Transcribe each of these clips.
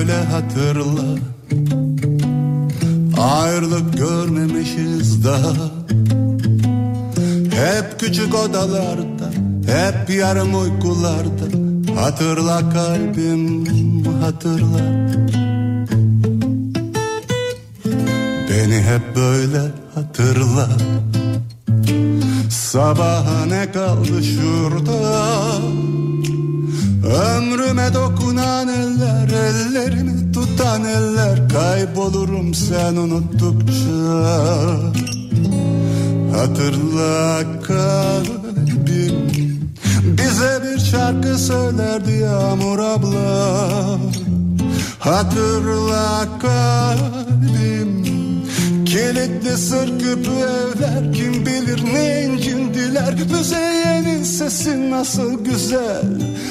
böyle hatırla. Ayrılık görmemişiz daha. Hep küçük odalarda Hep yarım uykularda. Hatırla kalbim hatırla. Beni hep böyle hatırla. Sabaha ne kaldı şurada Ömrüme dokunan eller Ellerimi tutan eller Kaybolurum sen unuttukça. Hatırla kalbim Bize bir şarkı söylerdi Yağmur abla. Hatırla kalbim Kilitli sır küpü evler Kim bilir ne incindiler Müzeyyenin sesi nasıl güzel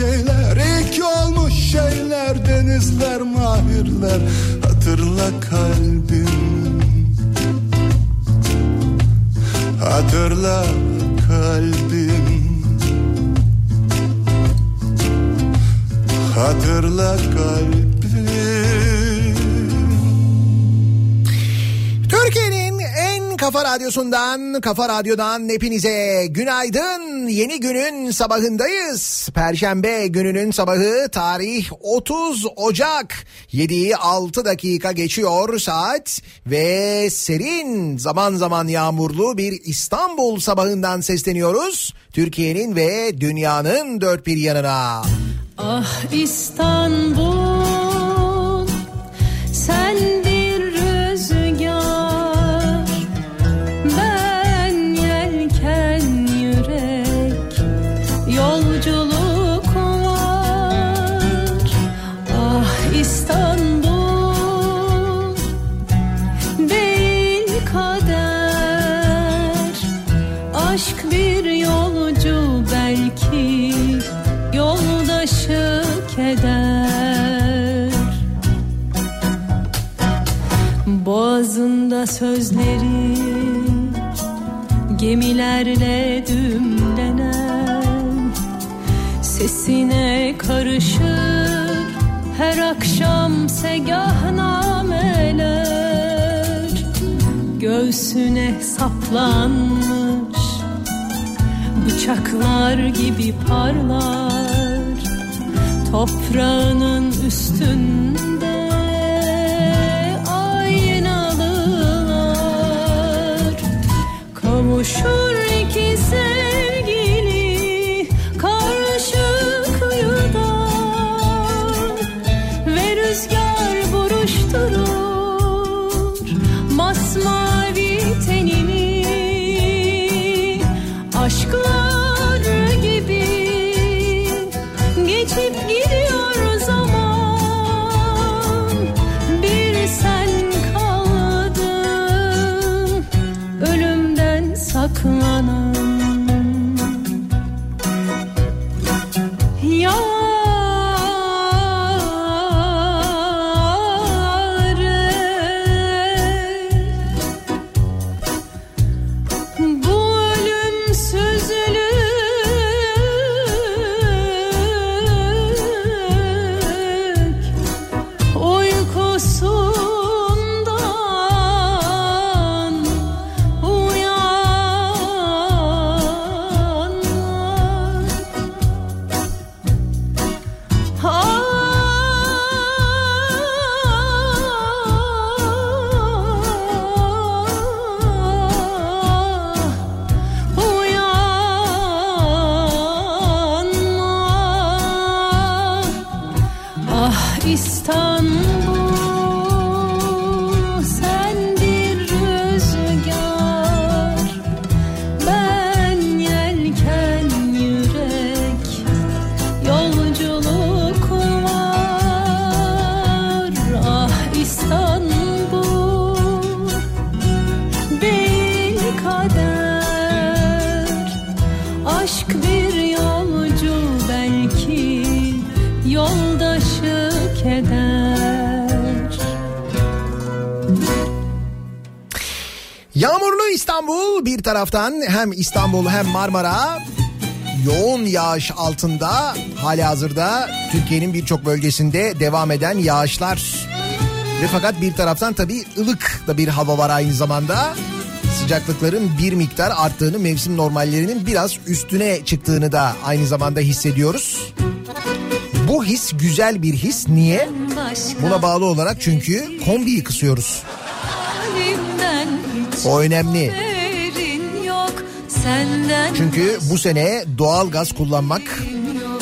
şeyler İlk olmuş şeyler Denizler mahirler. Hatırla kalbim. Hatırla kalbim. Hatırla kalbim kafa radyosundan, kafa radyodan hepinize günaydın. Yeni günün sabahındayız. Perşembe gününün sabahı tarih 30 Ocak. 7'yi 6 dakika geçiyor saat ve serin zaman zaman yağmurlu bir İstanbul sabahından sesleniyoruz. Türkiye'nin ve dünyanın dört bir yanına. Ah İstanbul Boğazında sözleri gemilerle dümlenen Sesine karışır her akşam segahnameler Göğsüne saplanmış bıçaklar gibi parlar toprağının üstünde কুসুর hem İstanbul hem Marmara yoğun yağış altında hali hazırda Türkiye'nin birçok bölgesinde devam eden yağışlar. Ve fakat bir taraftan tabii ılık da bir hava var aynı zamanda. Sıcaklıkların bir miktar arttığını, mevsim normallerinin biraz üstüne çıktığını da aynı zamanda hissediyoruz. Bu his güzel bir his. Niye? Buna bağlı olarak çünkü kombiyi kısıyoruz. O önemli. Çünkü bu sene doğal gaz kullanmak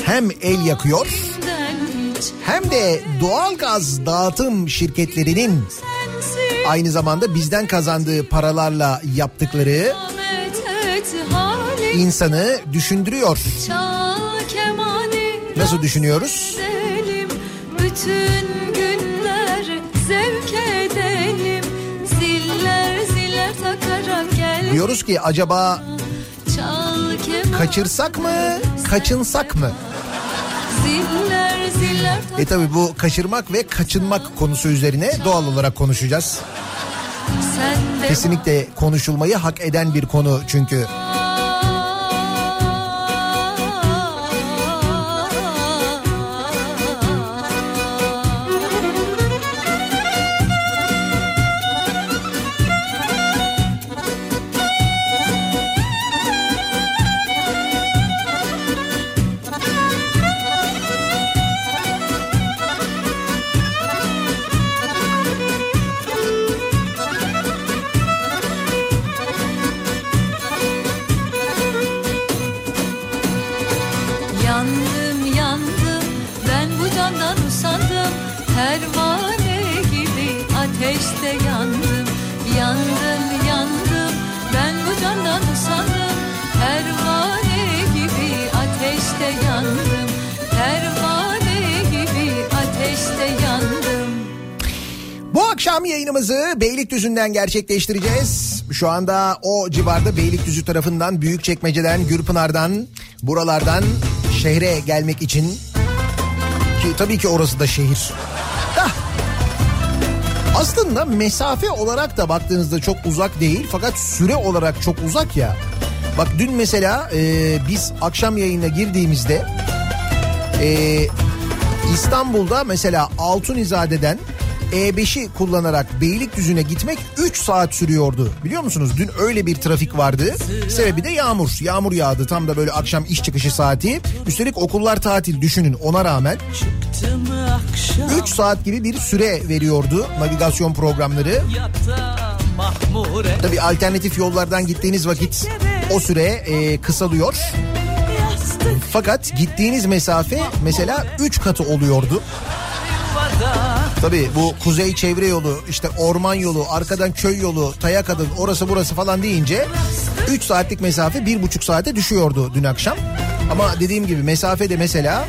hem el yakıyor hem de doğal gaz dağıtım şirketlerinin aynı zamanda bizden kazandığı paralarla yaptıkları insanı düşündürüyor. Nasıl düşünüyoruz? bütün günler zevk edelim ziller ziller takarak gel Diyoruz ki acaba kaçırsak mı, kaçınsak mı? ziller ziller E tabi bu kaçırmak ve kaçınmak konusu üzerine doğal olarak konuşacağız. Kesinlikle konuşulmayı hak eden bir konu çünkü. Candan usandım. Pervane gibi ateşte yandım. Yandım yandım. Ben bu candan usandım. Pervane gibi ateşte yandım. Pervane gibi ateşte yandım. Bu akşam yayınımızı Beylikdüzü'nden gerçekleştireceğiz. Şu anda o civarda Beylikdüzü tarafından Büyükçekmece'den, Gürpınar'dan, buralardan şehre gelmek için ki tabii ki orası da şehir. Aslında mesafe olarak da baktığınızda çok uzak değil fakat süre olarak çok uzak ya. Bak dün mesela e, biz akşam yayına girdiğimizde e, İstanbul'da mesela Altunizade'den E5'i kullanarak Beylikdüzü'ne gitmek 3 saat sürüyordu. Biliyor musunuz? Dün öyle bir trafik vardı. Sebebi de yağmur. Yağmur yağdı tam da böyle akşam iş çıkışı saati. Üstelik okullar tatil düşünün ona rağmen. 3 saat gibi bir süre veriyordu navigasyon programları. Tabii alternatif yollardan gittiğiniz vakit o süre e, kısalıyor. Fakat gittiğiniz mesafe mesela 3 katı oluyordu. Tabii bu kuzey çevre yolu, işte orman yolu, arkadan köy yolu, Tayakadın orası burası falan deyince 3 saatlik mesafe 1,5 saate düşüyordu dün akşam. Ama dediğim gibi mesafe de mesela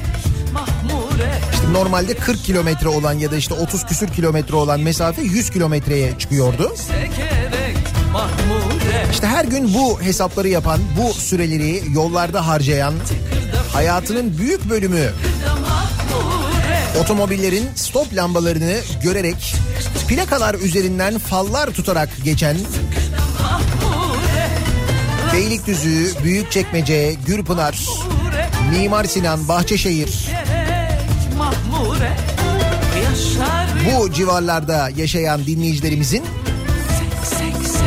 işte normalde 40 kilometre olan ya da işte 30 küsür kilometre olan mesafe 100 kilometreye çıkıyordu. İşte her gün bu hesapları yapan, bu süreleri yollarda harcayan, hayatının büyük bölümü otomobillerin stop lambalarını görerek plakalar üzerinden fallar tutarak geçen Beylikdüzü, Büyükçekmece, Gürpınar, Mimar Sinan, Bahçeşehir bu civarlarda yaşayan dinleyicilerimizin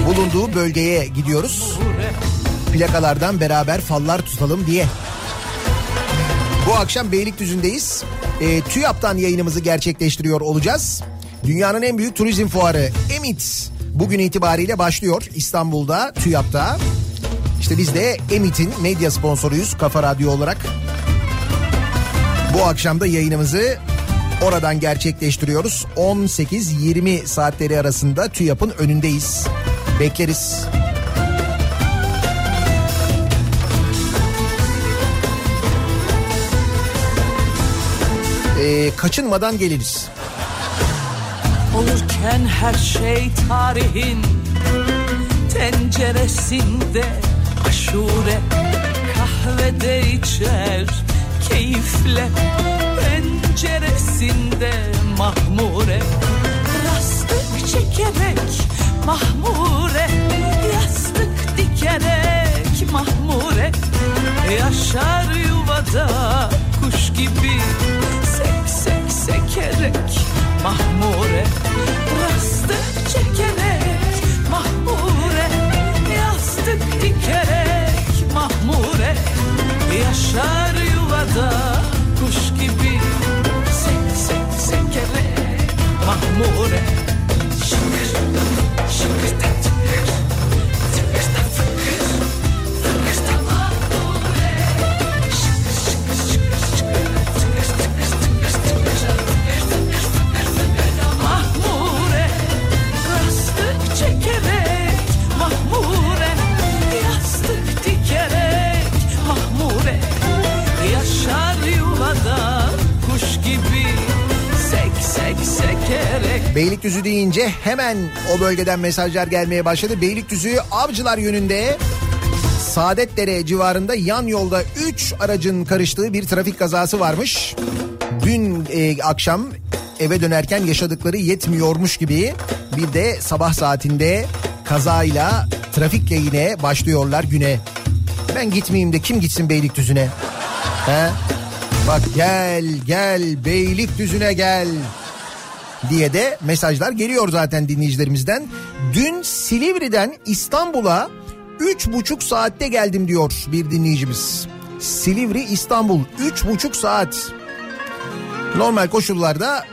bulunduğu bölgeye gidiyoruz. Plakalardan beraber fallar tutalım diye. Bu akşam Beylikdüzü'ndeyiz. E, TÜYAP'tan yayınımızı gerçekleştiriyor olacağız. Dünyanın en büyük turizm fuarı Emit bugün itibariyle başlıyor İstanbul'da TÜYAP'ta. İşte biz de Emit'in medya sponsoruyuz Kafa Radyo olarak. Bu akşam da yayınımızı oradan gerçekleştiriyoruz. 18-20 saatleri arasında TÜYAP'ın önündeyiz. Bekleriz. Ee, kaçınmadan geliriz. Olurken her şey tarihin tenceresinde. Aşure kahvede içer keyifle penceresinde. Mahmure Rastık çekerek mahmure Yastık dikerek. Mahmure Yaşar yuvada kuş gibi sekerek mahmure Rastık çekerek mahmure Yastık dikerek mahmure Yaşar yuvada kuş gibi Sek sek sekerek mahmure. Şıkır şıkır da Beylikdüzü deyince hemen o bölgeden mesajlar gelmeye başladı. Beylikdüzü Avcılar yönünde Saadetdere civarında yan yolda 3 aracın karıştığı bir trafik kazası varmış. Dün e, akşam eve dönerken yaşadıkları yetmiyormuş gibi bir de sabah saatinde kazayla trafikle yine başlıyorlar güne. Ben gitmeyeyim de kim gitsin Beylikdüzü'ne? He? Bak gel gel Beylikdüzü'ne gel diye de mesajlar geliyor zaten dinleyicilerimizden. Dün Silivri'den İstanbul'a üç buçuk saatte geldim diyor bir dinleyicimiz. Silivri İstanbul üç buçuk saat. Normal koşullarda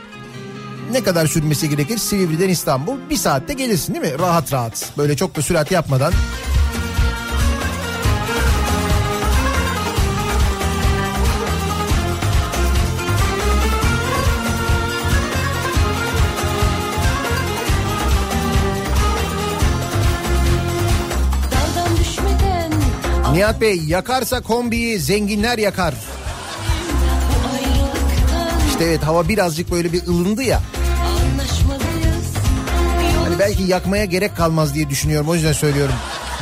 ne kadar sürmesi gerekir Silivri'den İstanbul? Bir saatte gelirsin değil mi? Rahat rahat. Böyle çok da sürat yapmadan. Nihat Bey yakarsa kombiyi zenginler yakar. İşte evet hava birazcık böyle bir ılındı ya. Hani belki yakmaya gerek kalmaz diye düşünüyorum. O yüzden söylüyorum.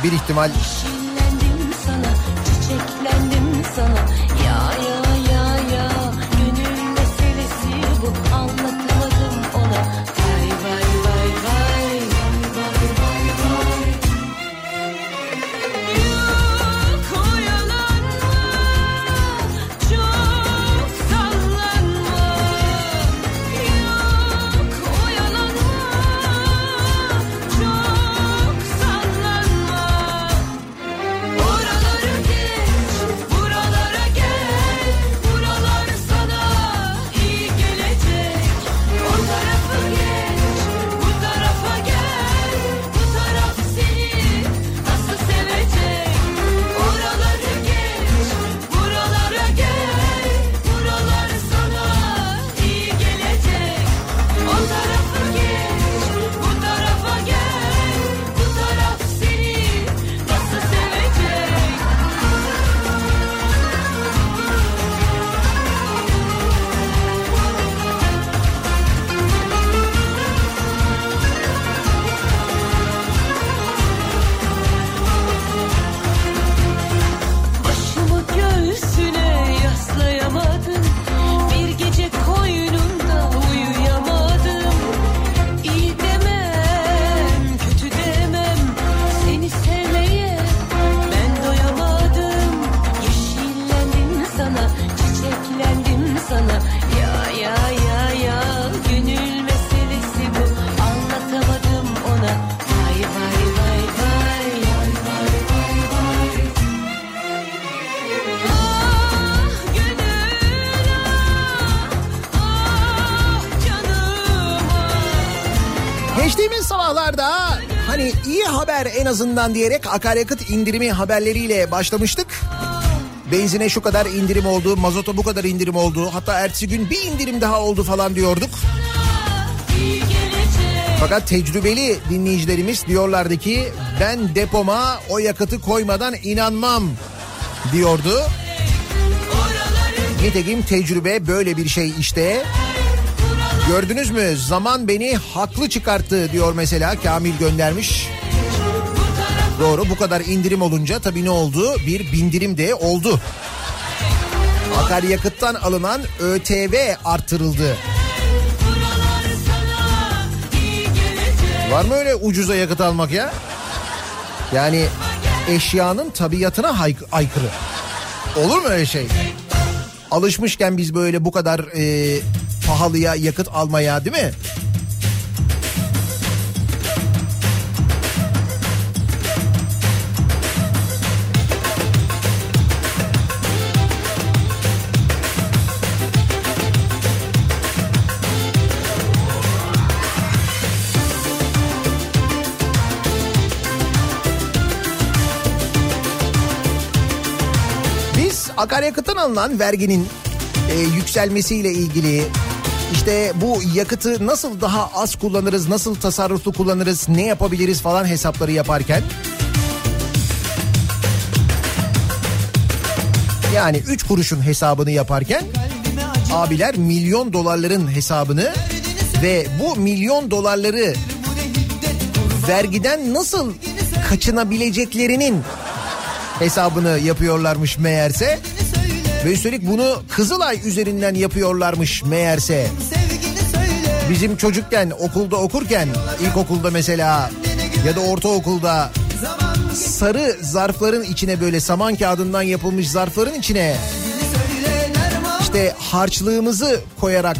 Bir ihtimal azından diyerek akaryakıt indirimi haberleriyle başlamıştık. Benzine şu kadar indirim oldu, mazota bu kadar indirim oldu. Hatta ertesi gün bir indirim daha oldu falan diyorduk. Fakat tecrübeli dinleyicilerimiz diyorlardı ki ben depoma o yakıtı koymadan inanmam diyordu. Nitekim tecrübe böyle bir şey işte. Gördünüz mü zaman beni haklı çıkarttı diyor mesela Kamil göndermiş. Doğru bu kadar indirim olunca tabii ne oldu? Bir bindirim de oldu. Akaryakıttan alınan ÖTV artırıldı. Var mı öyle ucuza yakıt almak ya? Yani eşyanın tabiatına hay- aykırı. Olur mu öyle şey? Alışmışken biz böyle bu kadar e, pahalıya yakıt almaya değil mi? Akaryakıttan alınan verginin e, yükselmesiyle ilgili işte bu yakıtı nasıl daha az kullanırız, nasıl tasarruflu kullanırız, ne yapabiliriz falan hesapları yaparken yani 3 kuruşun hesabını yaparken abiler milyon dolarların hesabını ve bu milyon dolarları vergiden nasıl kaçınabileceklerinin hesabını yapıyorlarmış meğerse. Ve üstelik bunu Kızılay üzerinden yapıyorlarmış meğerse. Bizim çocukken okulda okurken ilkokulda mesela ya da ortaokulda sarı zarfların içine böyle saman kağıdından yapılmış zarfların içine işte harçlığımızı koyarak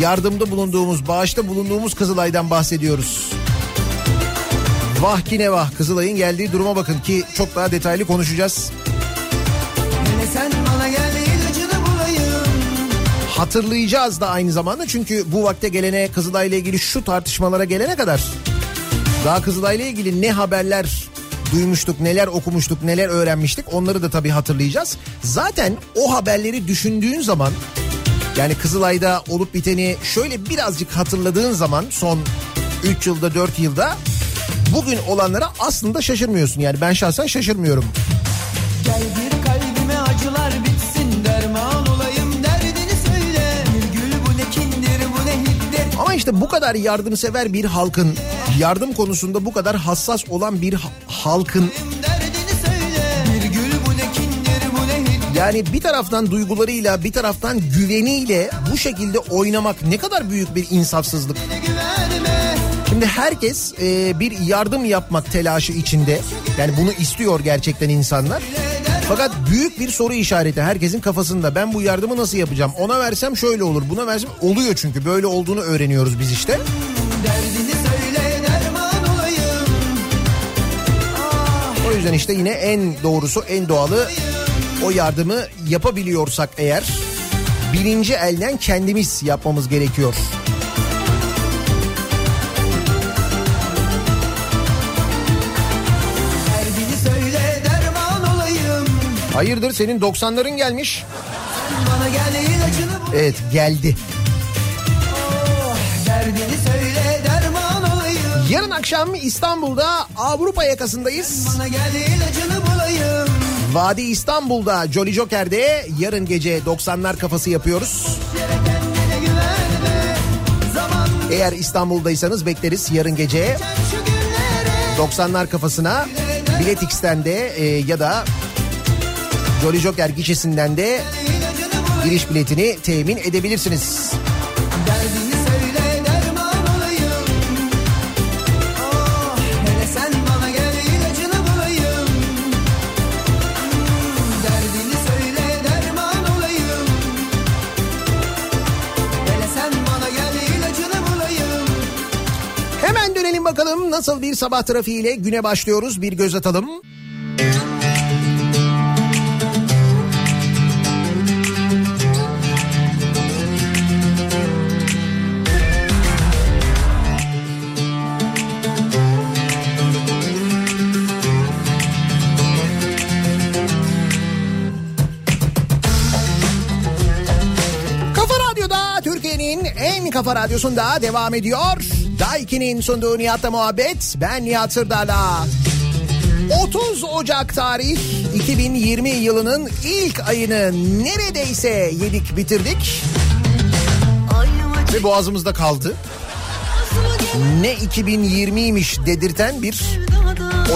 yardımda bulunduğumuz, bağışta bulunduğumuz Kızılay'dan bahsediyoruz. Vah ki ne vah Kızılay'ın geldiği duruma bakın ki çok daha detaylı konuşacağız. Hatırlayacağız da aynı zamanda çünkü bu vakte gelene Kızılay'la ilgili şu tartışmalara gelene kadar daha Kızılay'la ilgili ne haberler duymuştuk, neler okumuştuk, neler öğrenmiştik onları da tabii hatırlayacağız. Zaten o haberleri düşündüğün zaman yani Kızılay'da olup biteni şöyle birazcık hatırladığın zaman son 3 yılda 4 yılda bugün olanlara aslında şaşırmıyorsun. Yani ben şahsen şaşırmıyorum. Gel bir kalbime acılar bitsin derman olayım derdini söyle Bir gül bu ne kindir bu ne hiddet Ama işte bu kadar yardımsever bir halkın, yardım konusunda bu kadar hassas olan bir ha- halkın yani bir taraftan duygularıyla bir taraftan güveniyle bu şekilde oynamak ne kadar büyük bir insafsızlık. güvenme Şimdi herkes e, bir yardım yapmak telaşı içinde. Yani bunu istiyor gerçekten insanlar. Fakat büyük bir soru işareti herkesin kafasında. Ben bu yardımı nasıl yapacağım? Ona versem şöyle olur, buna versem oluyor çünkü böyle olduğunu öğreniyoruz biz işte. Olayım O yüzden işte yine en doğrusu, en doğalı o yardımı yapabiliyorsak eğer birinci elden kendimiz yapmamız gerekiyor. Hayırdır senin 90'ların gelmiş. Evet geldi. Olayım Yarın akşam İstanbul'da Avrupa yakasındayız. Vadi İstanbul'da Jolly Joker'de yarın gece 90'lar kafası yapıyoruz. Eğer İstanbul'daysanız bekleriz yarın gece şu günlere 90'lar kafasına Bilet X'ten de e, ya da Jolly Joker gişesinden de giriş biletini temin edebilirsiniz. Oh bakalım nasıl bir sabah trafiğiyle güne başlıyoruz bir göz atalım. Kafa Radyosu'nda devam ediyor. Daiki'nin sunduğu Nihat'la muhabbet. Ben Nihat Sırdar'la. 30 Ocak tarih 2020 yılının ilk ayını neredeyse yedik bitirdik. Ve boğazımızda kaldı. Ne 2020'ymiş dedirten bir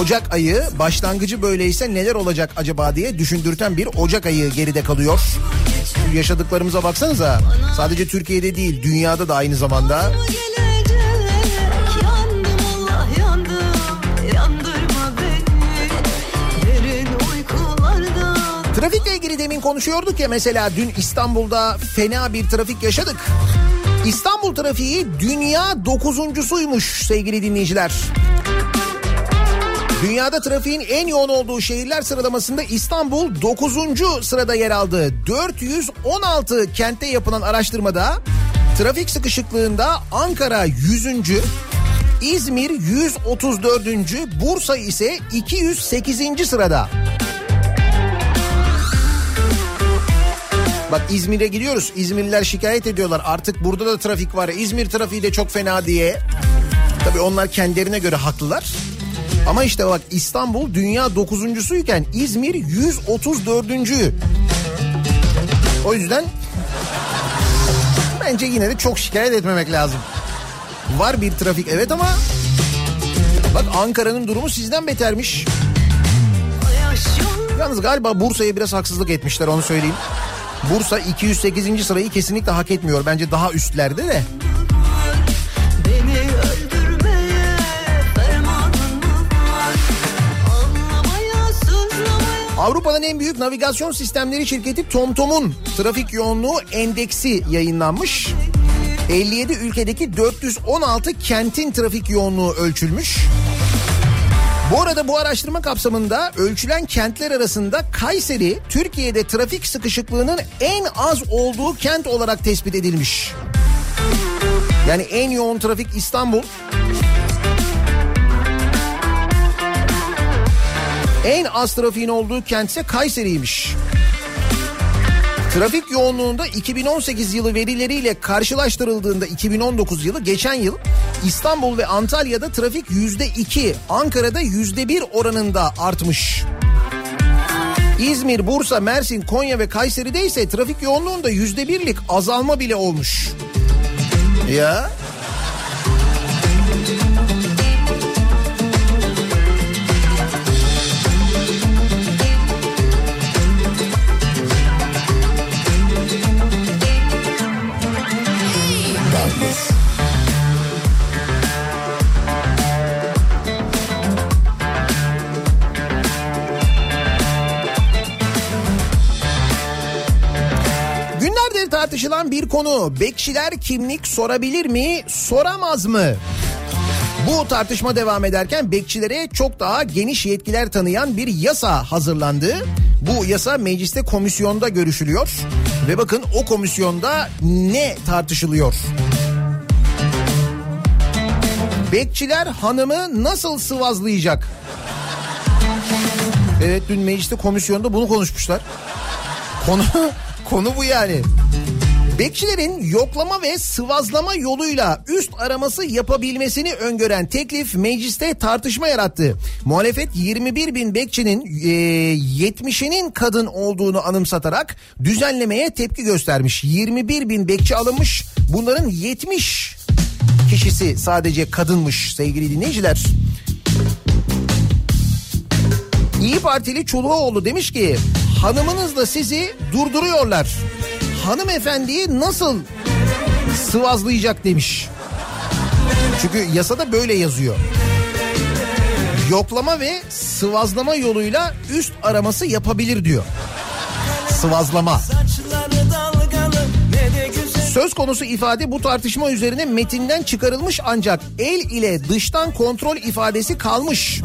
Ocak ayı başlangıcı böyleyse neler olacak acaba diye düşündürten bir Ocak ayı geride kalıyor. Yaşadıklarımıza baksanıza sadece Türkiye'de değil dünyada da aynı zamanda. Trafikle ilgili demin konuşuyorduk ya mesela dün İstanbul'da fena bir trafik yaşadık. İstanbul trafiği dünya dokuzuncusuymuş sevgili dinleyiciler. Dünyada trafiğin en yoğun olduğu şehirler sıralamasında İstanbul 9. sırada yer aldı. 416 kentte yapılan araştırmada trafik sıkışıklığında Ankara 100. İzmir 134. Bursa ise 208. sırada. Bak İzmir'e gidiyoruz. İzmirliler şikayet ediyorlar. Artık burada da trafik var. İzmir trafiği de çok fena diye. Tabii onlar kendilerine göre haklılar. Ama işte bak İstanbul dünya dokuzuncusuyken İzmir 134. O yüzden bence yine de çok şikayet etmemek lazım. Var bir trafik evet ama bak Ankara'nın durumu sizden betermiş. Yalnız galiba Bursa'ya biraz haksızlık etmişler onu söyleyeyim. Bursa 208. sırayı kesinlikle hak etmiyor. Bence daha üstlerde de. beni Avrupa'nın en büyük navigasyon sistemleri şirketi TomTom'un trafik yoğunluğu endeksi yayınlanmış. 57 ülkedeki 416 kentin trafik yoğunluğu ölçülmüş. Bu arada bu araştırma kapsamında ölçülen kentler arasında Kayseri Türkiye'de trafik sıkışıklığının en az olduğu kent olarak tespit edilmiş. Yani en yoğun trafik İstanbul. En az trafiğin olduğu kent ise Kayseri'ymiş. Trafik yoğunluğunda 2018 yılı verileriyle karşılaştırıldığında 2019 yılı geçen yıl İstanbul ve Antalya'da trafik %2, Ankara'da %1 oranında artmış. İzmir, Bursa, Mersin, Konya ve Kayseri'de ise trafik yoğunluğunda %1'lik azalma bile olmuş. Ya tartışılan bir konu. Bekçiler kimlik sorabilir mi, soramaz mı? Bu tartışma devam ederken bekçilere çok daha geniş yetkiler tanıyan bir yasa hazırlandı. Bu yasa mecliste komisyonda görüşülüyor. Ve bakın o komisyonda ne tartışılıyor? Bekçiler hanımı nasıl sıvazlayacak? Evet dün mecliste komisyonda bunu konuşmuşlar. Konu konu bu yani. Bekçilerin yoklama ve sıvazlama yoluyla üst araması yapabilmesini öngören teklif mecliste tartışma yarattı. Muhalefet 21 bin bekçinin e, 70'inin kadın olduğunu anımsatarak düzenlemeye tepki göstermiş. 21 bin bekçi alınmış bunların 70 kişisi sadece kadınmış sevgili dinleyiciler. İyi Partili Çuluoğlu demiş ki hanımınızla sizi durduruyorlar. Hanımefendiyi nasıl sıvazlayacak demiş. Çünkü yasada böyle yazıyor. Yoklama ve sıvazlama yoluyla üst araması yapabilir diyor. Sıvazlama. Söz konusu ifade bu tartışma üzerine metinden çıkarılmış ancak el ile dıştan kontrol ifadesi kalmış.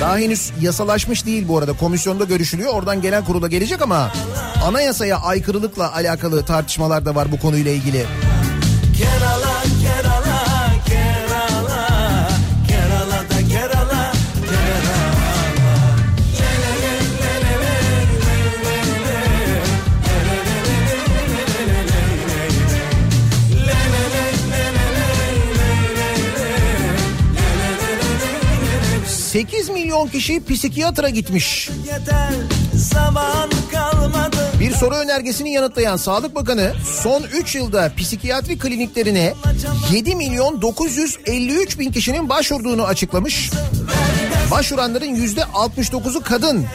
Daha henüz yasalaşmış değil bu arada. Komisyonda görüşülüyor. Oradan genel kurula gelecek ama anayasaya aykırılıkla alakalı tartışmalar da var bu konuyla ilgili. 8 milyon kişi psikiyatra gitmiş. Yeter Bir soru önergesini yanıtlayan Sağlık Bakanı son 3 yılda psikiyatri kliniklerine 7 milyon 953 bin kişinin başvurduğunu açıklamış. Başvuranların %69'u kadın.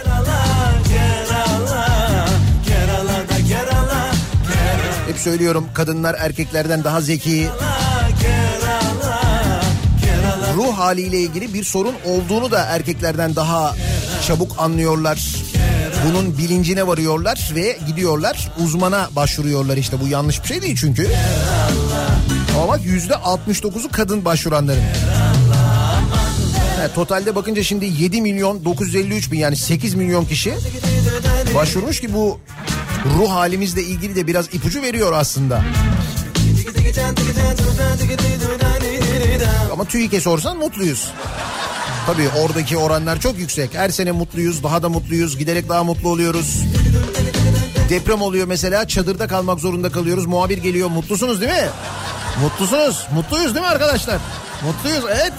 Hep söylüyorum kadınlar erkeklerden daha zeki. Ruh haliyle ilgili bir sorun olduğunu da erkeklerden daha çabuk anlıyorlar. Bunun bilincine varıyorlar ve gidiyorlar uzmana başvuruyorlar işte bu yanlış bir şey değil çünkü. Ama bak yüzde 69'u kadın başvuranların. Ha, totalde bakınca şimdi 7 milyon 953 bin yani 8 milyon kişi başvurmuş ki bu ruh halimizle ilgili de biraz ipucu veriyor aslında. Ama TÜİK'e sorsan mutluyuz. Tabii oradaki oranlar çok yüksek. Her sene mutluyuz, daha da mutluyuz, giderek daha mutlu oluyoruz. Deprem oluyor mesela, çadırda kalmak zorunda kalıyoruz. Muhabir geliyor, mutlusunuz değil mi? Mutlusunuz, mutluyuz değil mi arkadaşlar? Mutluyuz, evet.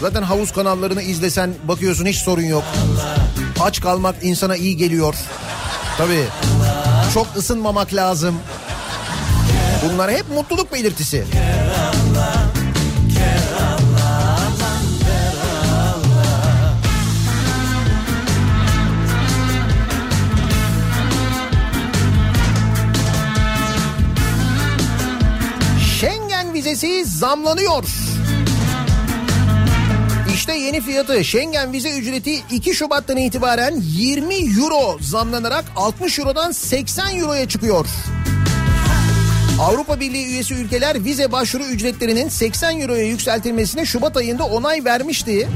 Zaten havuz kanallarını izlesen bakıyorsun hiç sorun yok. Aç kalmak insana iyi geliyor. Tabii. Çok ısınmamak lazım. Bunlar hep mutluluk belirtisi. Schengen vizesi zamlanıyor. İşte yeni fiyatı Schengen vize ücreti 2 Şubat'tan itibaren 20 euro zamlanarak 60 eurodan 80 euroya çıkıyor. Avrupa Birliği üyesi ülkeler vize başvuru ücretlerinin 80 euroya yükseltilmesine Şubat ayında onay vermişti.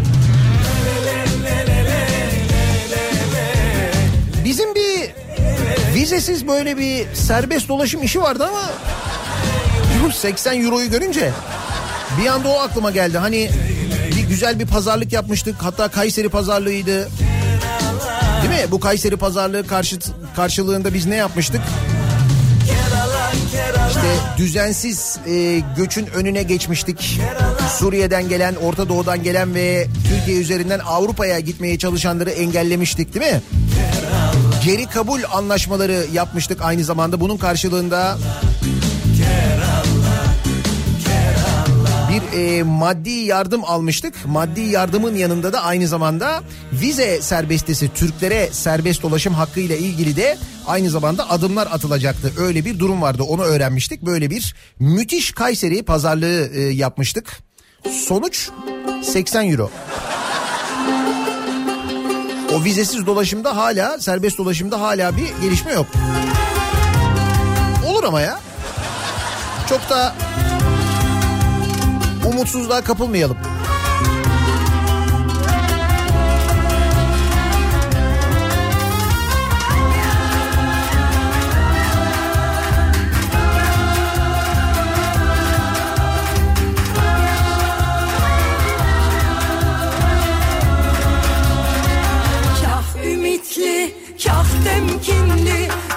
Bizim bir vizesiz böyle bir serbest dolaşım işi vardı ama bu 80 euroyu görünce bir anda o aklıma geldi. Hani güzel bir pazarlık yapmıştık. Hatta Kayseri pazarlığıydı. Değil mi? Bu Kayseri pazarlığı karşı, karşılığında biz ne yapmıştık? İşte düzensiz e, göçün önüne geçmiştik. Suriye'den gelen, Orta Doğu'dan gelen ve Türkiye üzerinden Avrupa'ya gitmeye çalışanları engellemiştik değil mi? Geri kabul anlaşmaları yapmıştık aynı zamanda. Bunun karşılığında e, maddi yardım almıştık. Maddi yardımın yanında da aynı zamanda vize serbestisi Türklere serbest dolaşım hakkı ile ilgili de aynı zamanda adımlar atılacaktı. Öyle bir durum vardı onu öğrenmiştik. Böyle bir müthiş Kayseri pazarlığı e, yapmıştık. Sonuç 80 euro. O vizesiz dolaşımda hala serbest dolaşımda hala bir gelişme yok. Olur ama ya. Çok da umutsuzluğa kapılmayalım.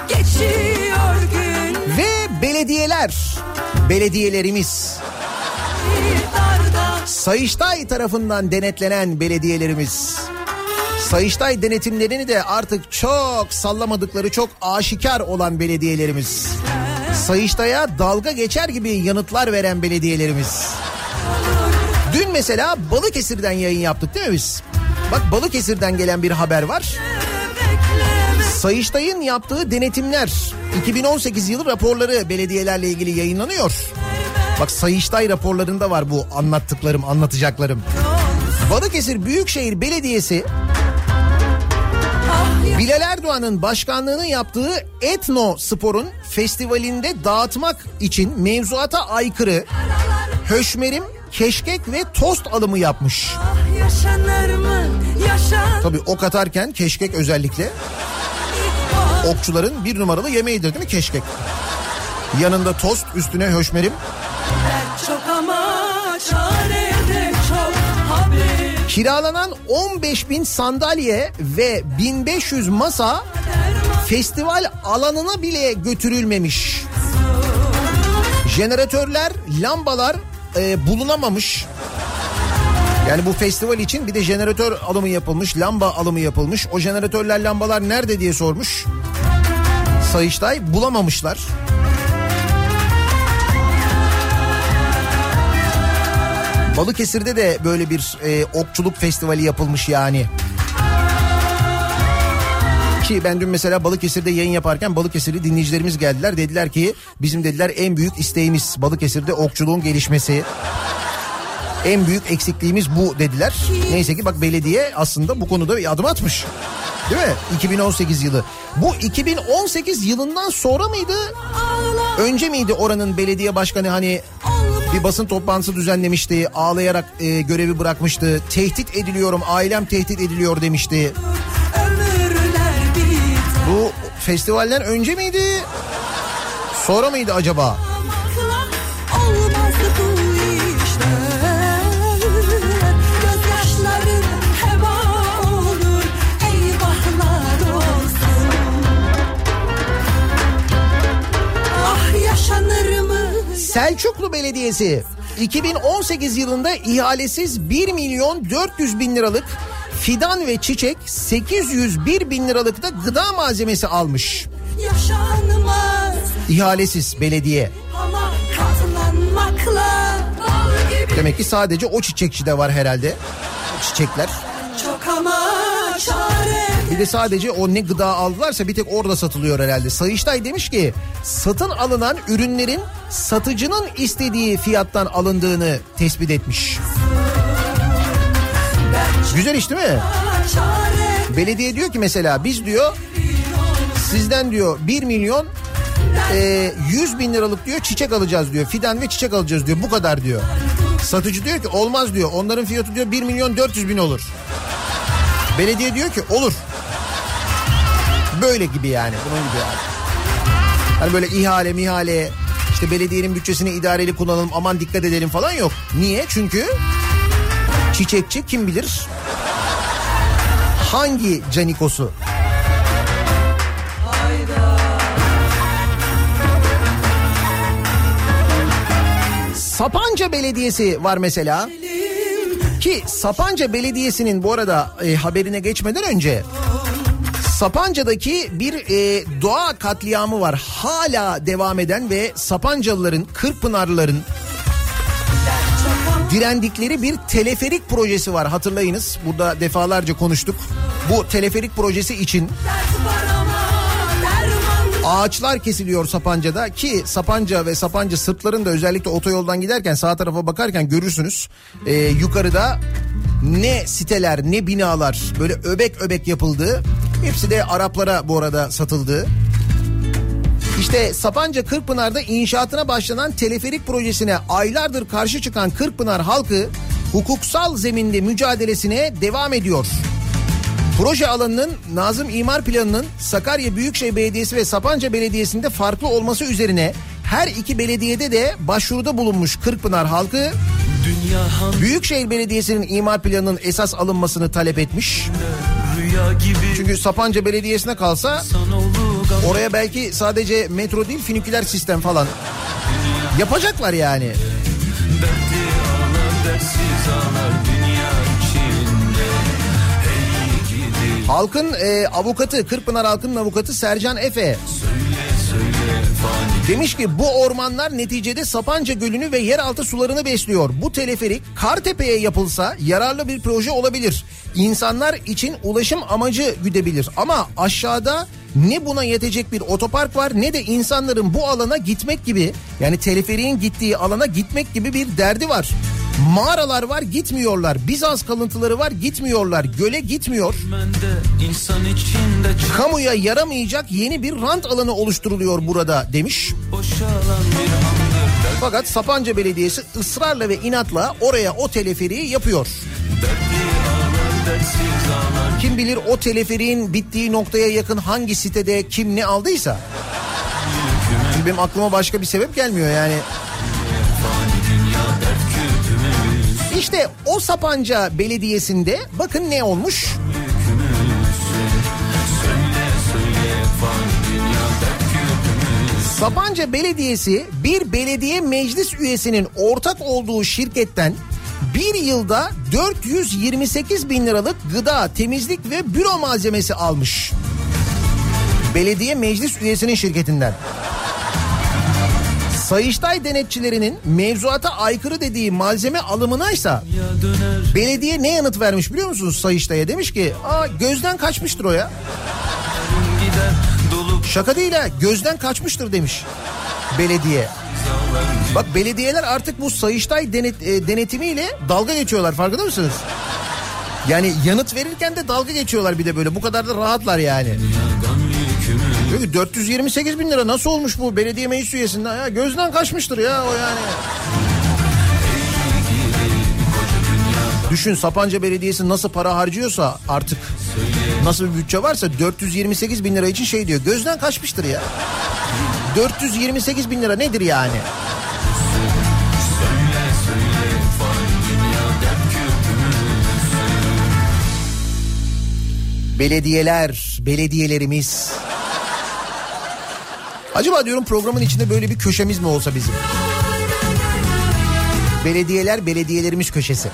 Geçiyor gün. Ve belediyeler, belediyelerimiz, Sayıştay tarafından denetlenen belediyelerimiz. Sayıştay denetimlerini de artık çok sallamadıkları çok aşikar olan belediyelerimiz. Sayıştay'a dalga geçer gibi yanıtlar veren belediyelerimiz. Dün mesela Balıkesir'den yayın yaptık değil mi biz? Bak Balıkesir'den gelen bir haber var. Sayıştay'ın yaptığı denetimler 2018 yılı raporları belediyelerle ilgili yayınlanıyor. Bak Sayıştay raporlarında var bu anlattıklarım, anlatacaklarım. Balıkesir Büyükşehir Belediyesi Bilal Erdoğan'ın başkanlığını yaptığı Etno Spor'un festivalinde dağıtmak için mevzuata aykırı höşmerim, keşkek ve tost alımı yapmış. yaşanır mı Tabii ok atarken keşkek özellikle okçuların bir numaralı yemeğidir değil mi keşkek? Yanında tost üstüne höşmerim. Kiralanan 15 bin sandalye ve 1500 masa festival alanına bile götürülmemiş. Jeneratörler, lambalar e, bulunamamış. Yani bu festival için bir de jeneratör alımı yapılmış, lamba alımı yapılmış. O jeneratörler, lambalar nerede diye sormuş. Sayıştay bulamamışlar. Balıkesir'de de böyle bir e, okçuluk festivali yapılmış yani. Ki ben dün mesela Balıkesir'de yayın yaparken Balıkesirli dinleyicilerimiz geldiler. Dediler ki bizim dediler en büyük isteğimiz Balıkesir'de okçuluğun gelişmesi. En büyük eksikliğimiz bu dediler. Neyse ki bak belediye aslında bu konuda bir adım atmış. Değil mi? 2018 yılı. Bu 2018 yılından sonra mıydı? Önce miydi oranın belediye başkanı hani bir basın toplantısı düzenlemişti. Ağlayarak e, görevi bırakmıştı. Tehdit ediliyorum, ailem tehdit ediliyor demişti. Bu festivalden önce miydi? Sonra mıydı acaba? Selçuklu Belediyesi 2018 yılında ihalesiz 1 milyon 400 bin liralık fidan ve çiçek 801 bin liralık da gıda malzemesi almış. Yaşanmaz İhalesiz belediye. ama Demek ki sadece o çiçekçide var herhalde. O çiçekler. Çok ama çare Bir de sadece o ne gıda aldılarsa bir tek orada satılıyor herhalde. Sayıştay demiş ki satın alınan ürünlerin satıcının istediği fiyattan alındığını tespit etmiş. Güzel iş değil mi? Belediye diyor ki mesela biz diyor sizden diyor 1 milyon e, 100 bin liralık diyor çiçek alacağız diyor. Fidan ve çiçek alacağız diyor. Bu kadar diyor. Satıcı diyor ki olmaz diyor. Onların fiyatı diyor 1 milyon 400 bin olur. Belediye diyor ki olur. Böyle gibi yani. Bunun gibi yani. Hani böyle ihale mihale işte belediyenin bütçesini idareli kullanalım aman dikkat edelim falan yok. Niye? Çünkü çiçekçi kim bilir hangi canikosu? Sapanca Belediyesi var mesela. Ki Sapanca Belediyesi'nin bu arada e, haberine geçmeden önce Sapanca'daki bir e, doğa katliamı var. Hala devam eden ve Sapancalıların, Kırkpınarlıların direndikleri bir teleferik projesi var hatırlayınız. Burada defalarca konuştuk. Bu teleferik projesi için ağaçlar kesiliyor Sapanca'da ki Sapanca ve Sapanca sırtların da özellikle otoyoldan giderken sağ tarafa bakarken görürsünüz. Ee, yukarıda ne siteler ne binalar böyle öbek öbek yapıldı. Hepsi de Araplara bu arada satıldı. İşte Sapanca Kırkpınar'da inşaatına başlanan teleferik projesine aylardır karşı çıkan Kırkpınar halkı hukuksal zeminde mücadelesine devam ediyor. Proje alanının Nazım İmar Planı'nın Sakarya Büyükşehir Belediyesi ve Sapanca Belediyesi'nde farklı olması üzerine her iki belediyede de başvuruda bulunmuş Kırkpınar halkı Dünya Büyükşehir Belediyesi'nin imar planının esas alınmasını talep etmiş. gibi Çünkü Sapanca Belediyesi'ne kalsa oraya belki sadece metro değil finiküler sistem falan yapacaklar yani. Halkın e, avukatı Kırkpınar halkının avukatı Sercan Efe. Söyle söyle Demiş ki bu ormanlar neticede Sapanca Gölü'nü ve yeraltı sularını besliyor. Bu teleferik Kartepe'ye yapılsa yararlı bir proje olabilir. İnsanlar için ulaşım amacı güdebilir. Ama aşağıda ne buna yetecek bir otopark var ne de insanların bu alana gitmek gibi yani teleferiğin gittiği alana gitmek gibi bir derdi var. Mağaralar var gitmiyorlar. Bizans kalıntıları var gitmiyorlar. Göle gitmiyor. Kamuya yaramayacak yeni bir rant alanı oluşturuluyor burada demiş. Fakat Sapanca Belediyesi ısrarla ve inatla oraya o teleferiği yapıyor. Kim bilir o teleferiğin bittiği noktaya yakın hangi sitede kim ne aldıysa. Şimdi benim aklıma başka bir sebep gelmiyor yani. İşte o Sapanca Belediyesi'nde bakın ne olmuş. Sapanca Belediyesi bir belediye meclis üyesinin ortak olduğu şirketten bir yılda 428 bin liralık gıda, temizlik ve büro malzemesi almış. Belediye meclis üyesinin şirketinden. Sayıştay denetçilerinin mevzuata aykırı dediği malzeme alımınaysa belediye ne yanıt vermiş biliyor musunuz Sayıştay'a? Demiş ki aa gözden kaçmıştır o ya. Şaka değil ha gözden kaçmıştır demiş belediye. Bak belediyeler artık bu Sayıştay denet, e, denetimiyle dalga geçiyorlar farkında mısınız? Yani yanıt verirken de dalga geçiyorlar bir de böyle bu kadar da rahatlar yani. Yükümü Diyor ki 428 bin lira nasıl olmuş bu belediye meclis üyesinden ya gözden kaçmıştır ya o yani. Düşün Sapanca Belediyesi nasıl para harcıyorsa artık nasıl bir bütçe varsa 428 bin lira için şey diyor gözden kaçmıştır ya. 428 bin lira nedir yani? Belediyeler, belediyelerimiz. Acaba diyorum programın içinde böyle bir köşemiz mi olsa bizim? Belediyeler, belediyelerimiz köşesi.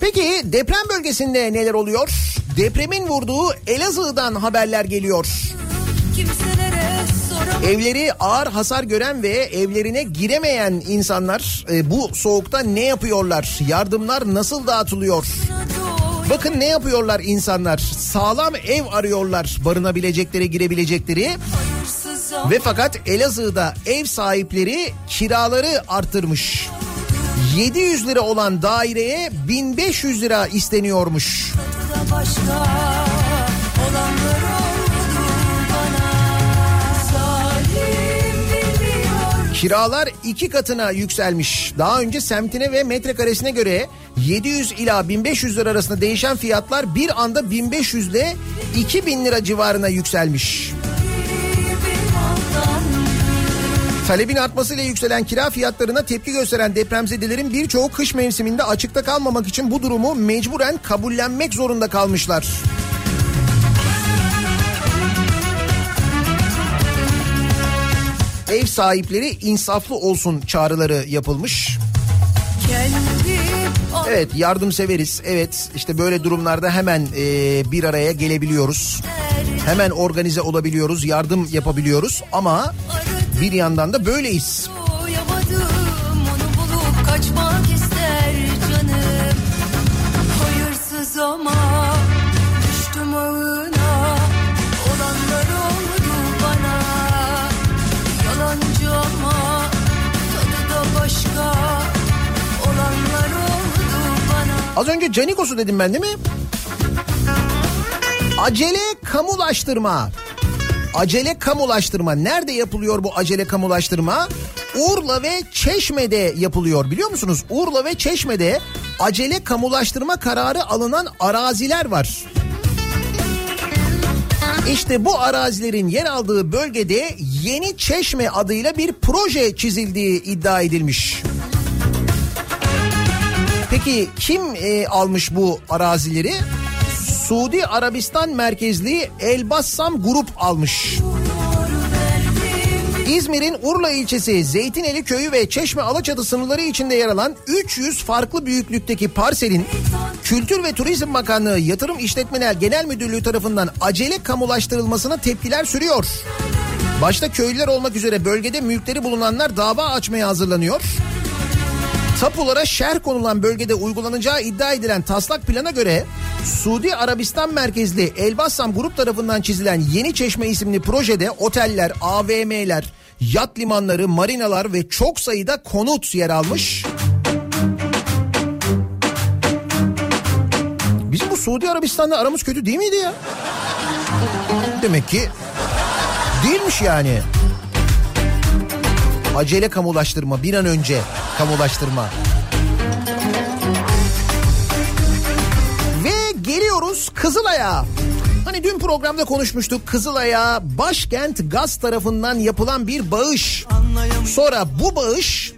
Peki deprem bölgesinde neler oluyor? Depremin vurduğu Elazığ'dan haberler geliyor. Evleri ağır hasar gören ve evlerine giremeyen insanlar e, bu soğukta ne yapıyorlar? Yardımlar nasıl dağıtılıyor? Bakın ne yapıyorlar insanlar? Sağlam ev arıyorlar barınabilecekleri, girebilecekleri. Ve fakat Elazığ'da ev sahipleri kiraları arttırmış. 700 lira olan daireye 1500 lira isteniyormuş. başka Kiralar iki katına yükselmiş. Daha önce semtine ve metrekaresine göre 700 ila 1500 lira arasında değişen fiyatlar bir anda 1500 ile 2000 lira civarına yükselmiş. Talebin artmasıyla yükselen kira fiyatlarına tepki gösteren depremzedelerin birçoğu kış mevsiminde açıkta kalmamak için bu durumu mecburen kabullenmek zorunda kalmışlar. Ev sahipleri insaflı olsun çağrıları yapılmış. Evet yardımseveriz. Evet işte böyle durumlarda hemen e, bir araya gelebiliyoruz. Hemen organize olabiliyoruz, yardım yapabiliyoruz ama bir yandan da böyleyiz. Uyamadım onu bulup kaçmak ister canım Hayırsız ama düştüm ağına Olanlar oldu bana Yalancı ama tadı da başka Olanlar oldu bana Az önce Canikos'u dedim ben değil mi? Acele kamulaştırma. Acele kamulaştırma. Nerede yapılıyor bu acele kamulaştırma? Urla ve Çeşme'de yapılıyor biliyor musunuz? Urla ve Çeşme'de acele kamulaştırma kararı alınan araziler var. İşte bu arazilerin yer aldığı bölgede Yeni Çeşme adıyla bir proje çizildiği iddia edilmiş. Peki kim e, almış bu arazileri? Suudi Arabistan merkezli Elbassam Grup almış. İzmir'in Urla ilçesi Zeytineli köyü ve Çeşme Alaçatı sınırları içinde yer alan 300 farklı büyüklükteki parselin Kültür ve Turizm Bakanlığı Yatırım İşletmeler Genel Müdürlüğü tarafından acele kamulaştırılmasına tepkiler sürüyor. Başta köylüler olmak üzere bölgede mülkleri bulunanlar dava açmaya hazırlanıyor. Tapulara şerh konulan bölgede uygulanacağı iddia edilen taslak plana göre Suudi Arabistan merkezli Elbassam Grup tarafından çizilen Yeni Çeşme isimli projede oteller, AVM'ler, yat limanları, marinalar ve çok sayıda konut yer almış. Bizim bu Suudi Arabistan'la aramız kötü değil miydi ya? Demek ki değilmiş yani. Acele kamulaştırma bir an önce kamulaştırma. Ve geliyoruz Kızılay'a. Hani dün programda konuşmuştuk Kızılay'a başkent gaz tarafından yapılan bir bağış. Sonra bu bağış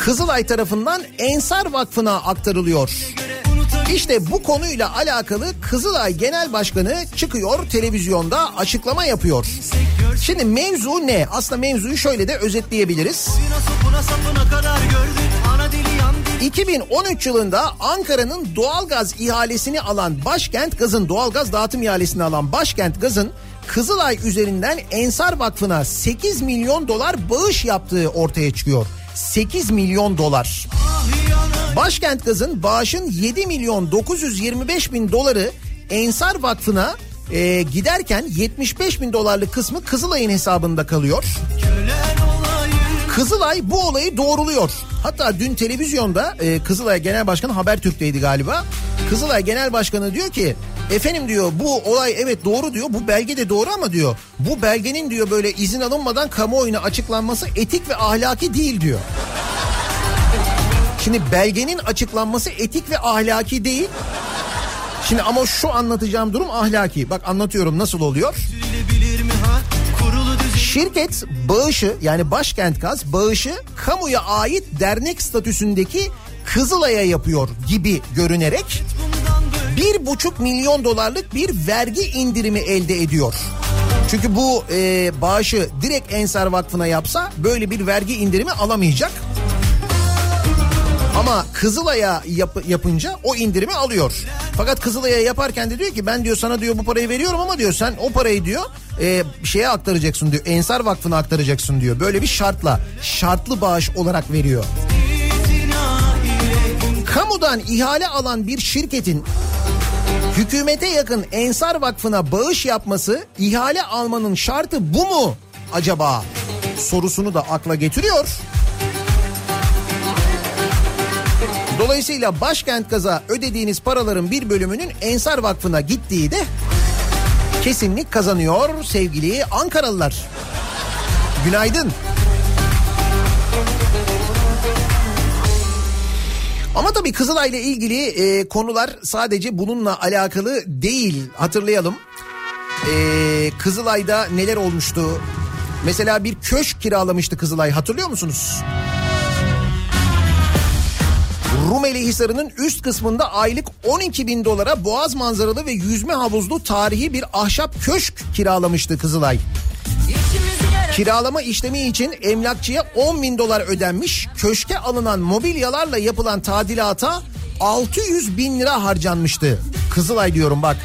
Kızılay tarafından Ensar Vakfı'na aktarılıyor. İşte bu konuyla alakalı Kızılay Genel Başkanı çıkıyor televizyonda açıklama yapıyor. Şimdi mevzu ne? Aslında mevzuyu şöyle de özetleyebiliriz. 2013 yılında Ankara'nın doğalgaz ihalesini alan Başkent Gaz'ın doğalgaz dağıtım ihalesini alan Başkent Gaz'ın Kızılay üzerinden Ensar Vakfı'na 8 milyon dolar bağış yaptığı ortaya çıkıyor. 8 milyon dolar. Başkent Gaz'ın bağışın 7 milyon 925 bin doları Ensar Vakfı'na e, giderken 75 bin dolarlık kısmı Kızılay'ın hesabında kalıyor. Kızılay bu olayı doğruluyor. Hatta dün televizyonda e, Kızılay Genel Başkanı Habertürk'teydi galiba. Kızılay Genel Başkanı diyor ki efendim diyor bu olay evet doğru diyor bu belge de doğru ama diyor bu belgenin diyor böyle izin alınmadan kamuoyuna açıklanması etik ve ahlaki değil diyor. Şimdi belgenin açıklanması etik ve ahlaki değil. Şimdi ama şu anlatacağım durum ahlaki. Bak anlatıyorum nasıl oluyor. Şirket bağışı yani Başkent Gaz bağışı kamuya ait dernek statüsündeki Kızılay'a yapıyor gibi görünerek bir buçuk milyon dolarlık bir vergi indirimi elde ediyor. Çünkü bu e, bağışı direkt Ensar Vakfı'na yapsa böyle bir vergi indirimi alamayacak. Ama Kızılay'a yap, yapınca o indirimi alıyor. Fakat Kızılay'a yaparken de diyor ki ben diyor sana diyor bu parayı veriyorum ama diyor sen o parayı diyor e, şeye aktaracaksın diyor. Ensar Vakfı'na aktaracaksın diyor. Böyle bir şartla şartlı bağış olarak veriyor. Kamudan ihale alan bir şirketin hükümete yakın Ensar Vakfı'na bağış yapması ihale almanın şartı bu mu acaba sorusunu da akla getiriyor. Dolayısıyla başkent gaza ödediğiniz paraların bir bölümünün Ensar Vakfı'na gittiği de kesinlik kazanıyor sevgili Ankaralılar. Günaydın. Ama tabii Kızılay'la ilgili e, konular sadece bununla alakalı değil. Hatırlayalım. E, Kızılay'da neler olmuştu? Mesela bir köşk kiralamıştı Kızılay hatırlıyor musunuz? Rumeli Hisarı'nın üst kısmında aylık 12 bin dolara boğaz manzaralı ve yüzme havuzlu tarihi bir ahşap köşk kiralamıştı Kızılay. Kiralama işlemi için emlakçıya 10 bin dolar ödenmiş. Köşke alınan mobilyalarla yapılan tadilata 600 bin lira harcanmıştı. Kızılay diyorum bak.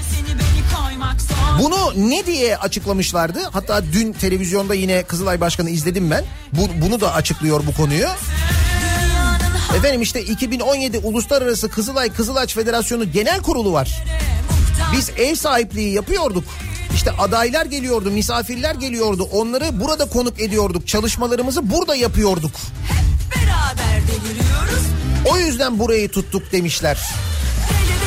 Bunu ne diye açıklamışlardı? Hatta dün televizyonda yine Kızılay Başkanı izledim ben. Bu, bunu da açıklıyor bu konuyu. Efendim işte 2017 Uluslararası Kızılay Kızılaç Federasyonu Genel Kurulu var. Biz ev sahipliği yapıyorduk. İşte adaylar geliyordu, misafirler geliyordu. Onları burada konuk ediyorduk. Çalışmalarımızı burada yapıyorduk. Beraber deliriyoruz. O yüzden burayı tuttuk demişler.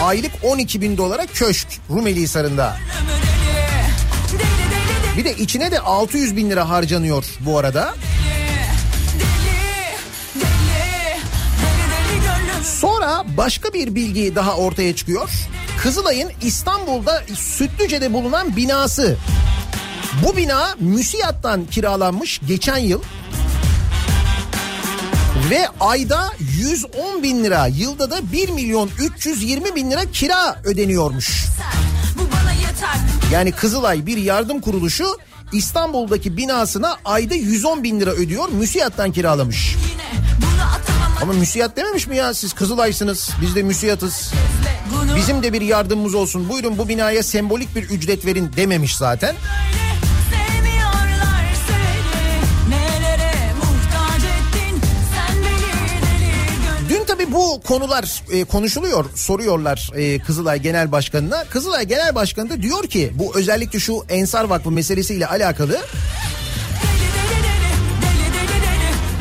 Aylık 12 bin dolara köşk Rumeli Hisarı'nda. Bir de içine de 600 bin lira harcanıyor bu arada. Sonra başka bir bilgi daha ortaya çıkıyor. Kızılay'ın İstanbul'da Sütlüce'de bulunan binası. Bu bina müsiyattan kiralanmış geçen yıl. Ve ayda 110 bin lira, yılda da 1 milyon 320 bin lira kira ödeniyormuş. Yani Kızılay bir yardım kuruluşu İstanbul'daki binasına ayda 110 bin lira ödüyor. Müsiyattan kiralamış. Yine. Ama müsiyat dememiş mi ya siz Kızılay'sınız biz de müsiyatız. Bizim de bir yardımımız olsun. Buyurun bu binaya sembolik bir ücret verin dememiş zaten. tabii bu konular e, konuşuluyor, soruyorlar e, Kızılay Genel Başkanı'na. Kızılay Genel Başkanı da diyor ki bu özellikle şu Ensar Vakfı meselesiyle alakalı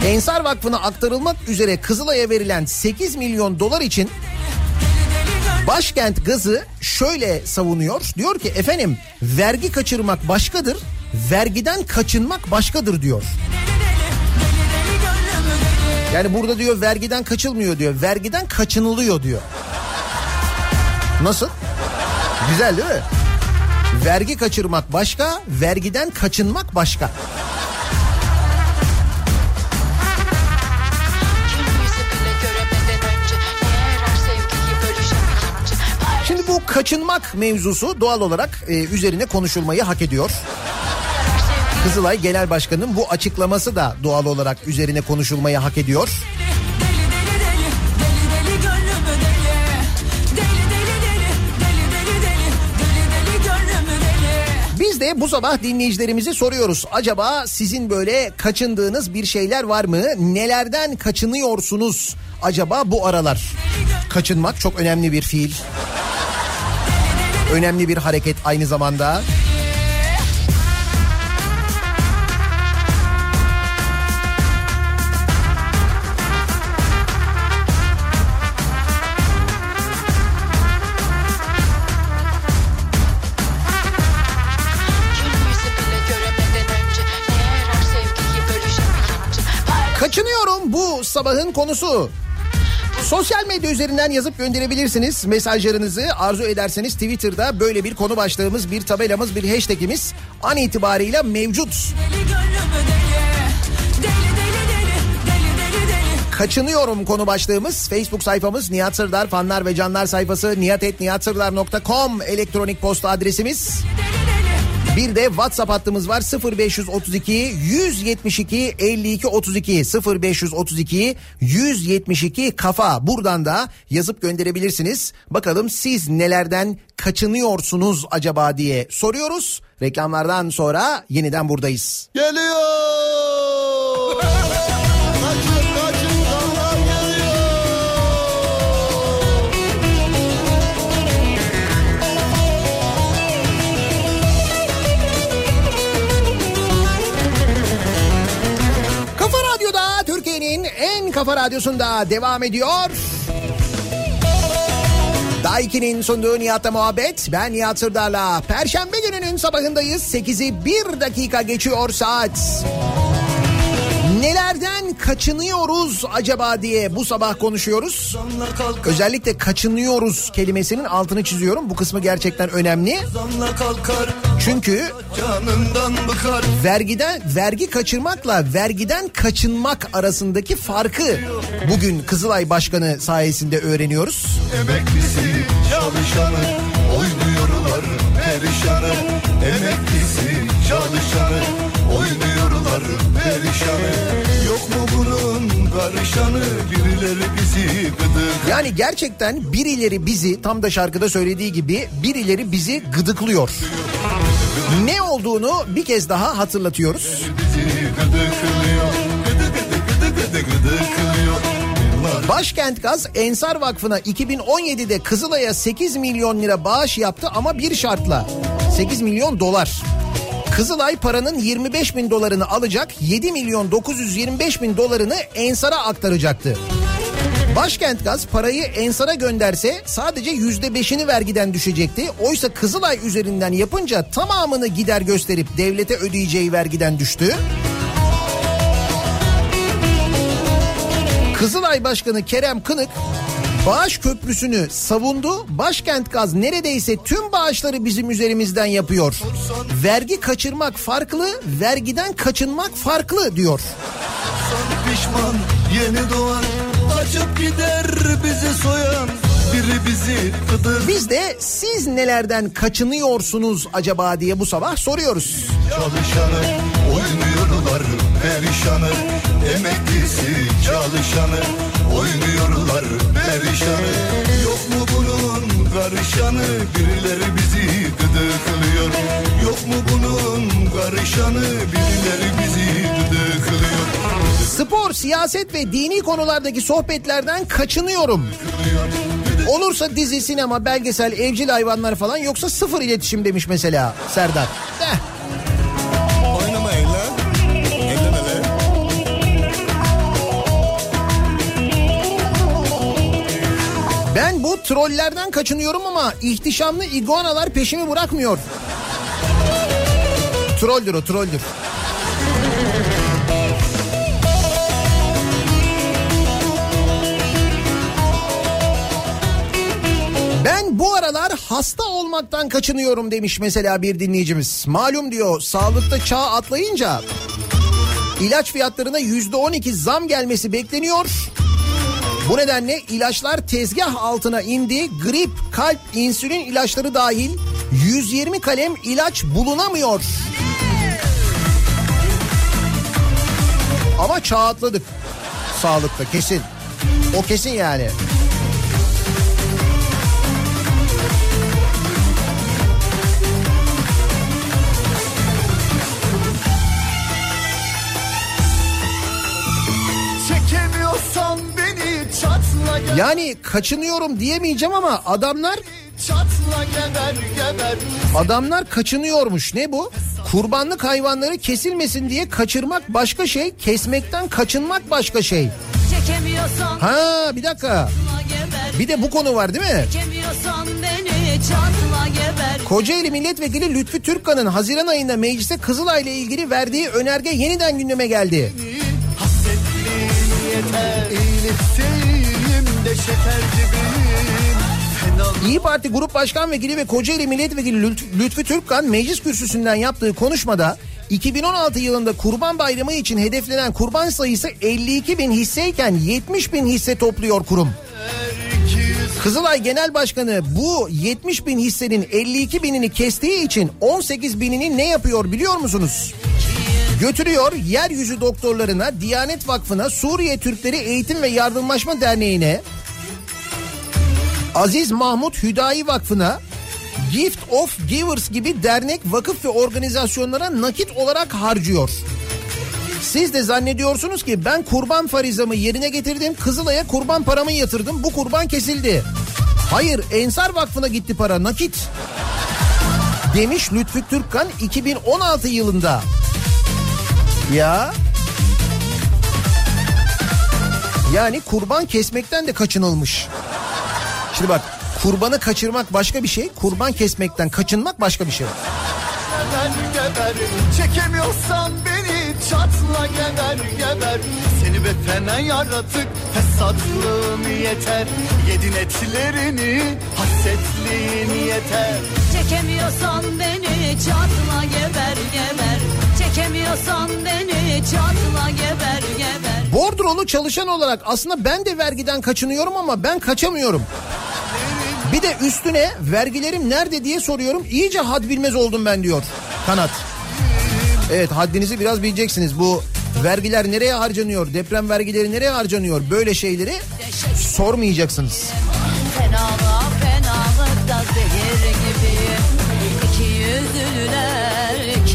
Ensar Vakfı'na aktarılmak üzere Kızılay'a verilen 8 milyon dolar için Başkent Gazı şöyle savunuyor. Diyor ki efendim vergi kaçırmak başkadır, vergiden kaçınmak başkadır diyor. Yani burada diyor vergiden kaçılmıyor diyor. Vergiden kaçınılıyor diyor. Nasıl? Güzel değil mi? Vergi kaçırmak başka, vergiden kaçınmak başka. Kaçınmak mevzusu doğal olarak e, üzerine konuşulmayı hak ediyor. Kızılay Genel Başkanı'nın bu açıklaması da doğal olarak üzerine konuşulmayı hak ediyor. Biz de bu sabah dinleyicilerimize soruyoruz. Acaba sizin böyle kaçındığınız bir şeyler var mı? Nelerden kaçınıyorsunuz acaba bu aralar? Kaçınmak çok önemli bir fiil. Önemli bir hareket aynı zamanda. Kaçınıyorum bu sabahın konusu. Sosyal medya üzerinden yazıp gönderebilirsiniz mesajlarınızı. Arzu ederseniz Twitter'da böyle bir konu başlığımız, bir tabelamız, bir hashtagimiz an itibariyle mevcut. Deli deli Deli deli deli deli deli deli Kaçınıyorum konu başlığımız. Facebook sayfamız Nihat Sırdar fanlar ve canlar sayfası nihatetnihatsırdar.com elektronik posta adresimiz. Bir de WhatsApp hattımız var 0532 172 52 32 0532 172 kafa. Buradan da yazıp gönderebilirsiniz. Bakalım siz nelerden kaçınıyorsunuz acaba diye soruyoruz. Reklamlardan sonra yeniden buradayız. Geliyor. Kafa radyosunda devam ediyor. Daiki'nin sunduğu Nihat'la muhabbet. Ben Nihat Sırdar'la. Perşembe gününün sabahındayız. 8'i 1 dakika geçiyor saat. Nelerden kaçınıyoruz acaba diye bu sabah konuşuyoruz. Özellikle kaçınıyoruz kelimesinin altını çiziyorum. Bu kısmı gerçekten önemli. Çünkü vergiden vergi kaçırmakla vergiden kaçınmak arasındaki farkı bugün Kızılay Başkanı sayesinde öğreniyoruz. Emeklisi çalışanı oynuyorlar perişanı. Emeklisi çalışanı oynuyorlar perişanı karışanı birileri bizi gıdık Yani gerçekten birileri bizi tam da şarkıda söylediği gibi birileri bizi gıdıklıyor. Ne olduğunu bir kez daha hatırlatıyoruz. Başkent Gaz Ensar Vakfı'na 2017'de Kızılay'a 8 milyon lira bağış yaptı ama bir şartla. 8 milyon dolar. Kızılay paranın 25 bin dolarını alacak 7 milyon 925 bin dolarını Ensar'a aktaracaktı. Başkent Gaz parayı Ensar'a gönderse sadece yüzde beşini vergiden düşecekti. Oysa Kızılay üzerinden yapınca tamamını gider gösterip devlete ödeyeceği vergiden düştü. Kızılay Başkanı Kerem Kınık bağış köprüsünü savundu. Başkent Gaz neredeyse tüm bağışları bizim üzerimizden yapıyor. Vergi kaçırmak farklı, vergiden kaçınmak farklı diyor. Son pişman yeni doğan Açıp gider bizi soyan Biri bizi gıdır Biz de siz nelerden kaçınıyorsunuz acaba diye bu sabah soruyoruz. çalışanı Oynuyorlar perişanı Emeklisi çalışanı Oynuyorlar perişanı Yok mu bunun karışanı Birileri bizi gıdıklıyor Yok mu bunun karışanı Birileri bizi gıdıklıyor Spor, siyaset ve dini konulardaki sohbetlerden kaçınıyorum. Olursa dizi, sinema, belgesel, evcil hayvanlar falan yoksa sıfır iletişim demiş mesela Serdar. Eh. Bu trollerden kaçınıyorum ama ihtişamlı iguanalar peşimi bırakmıyor. Trolldür o trolldür. Ben bu aralar hasta olmaktan kaçınıyorum demiş mesela bir dinleyicimiz. Malum diyor sağlıkta çağ atlayınca ilaç fiyatlarına yüzde on iki zam gelmesi bekleniyor. Bu nedenle ilaçlar tezgah altına indi. Grip, kalp, insülin ilaçları dahil 120 kalem ilaç bulunamıyor. Ama çağ atladık. Sağlıkta kesin. O kesin yani. Çekemiyorsan Yani kaçınıyorum diyemeyeceğim ama adamlar adamlar kaçınıyormuş. Ne bu? Kurbanlık hayvanları kesilmesin diye kaçırmak başka şey, kesmekten kaçınmak başka şey. Ha bir dakika. Bir de bu konu var değil mi? Kocaeli Milletvekili Lütfü Türkkan'ın Haziran ayında mecliste Kızılay ile ilgili verdiği önerge yeniden gündeme geldi. Hasretliğin yeter İyi Parti Grup Başkan Vekili ve Kocaeli Milletvekili Lütfü, Lütfü Türkkan meclis kürsüsünden yaptığı konuşmada 2016 yılında Kurban Bayramı için hedeflenen kurban sayısı 52 bin hisseyken 70 bin hisse topluyor kurum. Kızılay Genel Başkanı bu 70 bin hissenin 52 binini kestiği için 18 binini ne yapıyor biliyor musunuz? Götürüyor yeryüzü doktorlarına, Diyanet Vakfı'na, Suriye Türkleri Eğitim ve Yardımlaşma Derneği'ne, Aziz Mahmut Hüdayi Vakfı'na, Gift of Givers gibi dernek, vakıf ve organizasyonlara nakit olarak harcıyor. Siz de zannediyorsunuz ki ben kurban farizamı yerine getirdim, Kızılay'a kurban paramı yatırdım, bu kurban kesildi. Hayır, Ensar Vakfı'na gitti para, nakit. Demiş Lütfü Türkkan 2016 yılında. Ya. Yani kurban kesmekten de kaçınılmış. Şimdi bak kurbanı kaçırmak başka bir şey, kurban kesmekten kaçınmak başka bir şey. geber geber Çekemiyorsan beni çatla geber geber. Seni be fena yaratık fesatlığın yeter. Yedin etlerini hasretliğin yeter. Çekemiyorsan beni çatla geber geber Çekemiyorsan beni çatla geber geber Bordrolu çalışan olarak aslında ben de vergiden kaçınıyorum ama ben kaçamıyorum. Bir de üstüne vergilerim nerede diye soruyorum. İyice had bilmez oldum ben diyor Kanat. Evet haddinizi biraz bileceksiniz. Bu vergiler nereye harcanıyor? Deprem vergileri nereye harcanıyor? Böyle şeyleri sormayacaksınız. Fenalığa fenalıkta zehir gibiyim İki yüzlüler, iki yüzlüler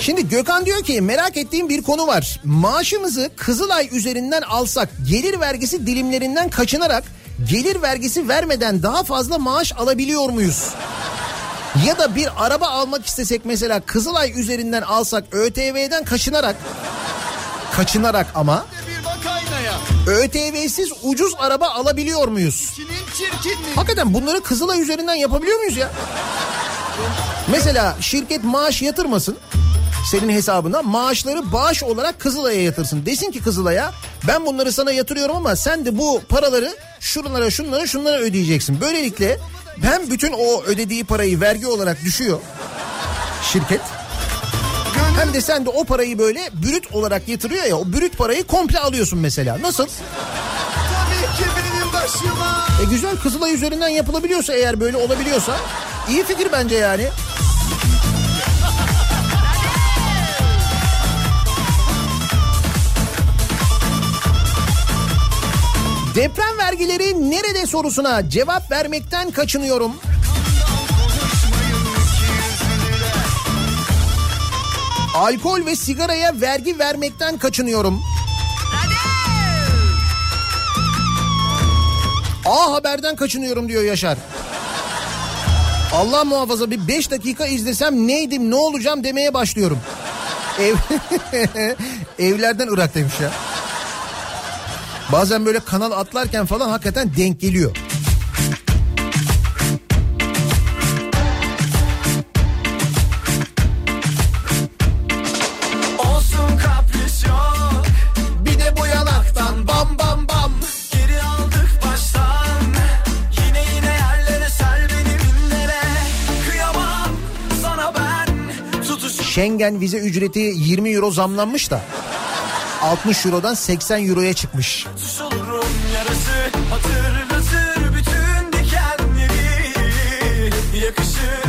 Şimdi Gökhan diyor ki merak ettiğim bir konu var. Maaşımızı Kızılay üzerinden alsak gelir vergisi dilimlerinden kaçınarak gelir vergisi vermeden daha fazla maaş alabiliyor muyuz? Ya da bir araba almak istesek mesela Kızılay üzerinden alsak ÖTV'den kaçınarak kaçınarak ama ÖTV'siz ucuz araba alabiliyor muyuz? Hakikaten bunları Kızılay üzerinden yapabiliyor muyuz ya? Mesela şirket maaş yatırmasın senin hesabına maaşları bağış olarak Kızılay'a yatırsın. Desin ki Kızılay'a ben bunları sana yatırıyorum ama sen de bu paraları şunlara şunlara şunlara ödeyeceksin. Böylelikle hem bütün o ödediği parayı vergi olarak düşüyor şirket. Hem de sen de o parayı böyle brüt olarak yatırıyor ya o brüt parayı komple alıyorsun mesela. Nasıl? E güzel Kızılay üzerinden yapılabiliyorsa eğer böyle olabiliyorsa iyi fikir bence yani. Deprem vergileri nerede sorusuna cevap vermekten kaçınıyorum. Alkol ve sigaraya vergi vermekten kaçınıyorum. A Haber'den kaçınıyorum diyor Yaşar. Allah muhafaza bir 5 dakika izlesem neydim ne olacağım demeye başlıyorum. Ev Evlerden Irak demiş ya. Bazen böyle kanal atlarken falan hakikaten denk geliyor. Schengen vize ücreti 20 euro zamlanmış da. 60 eurodan 80 euroya çıkmış. Olurum dikenleri.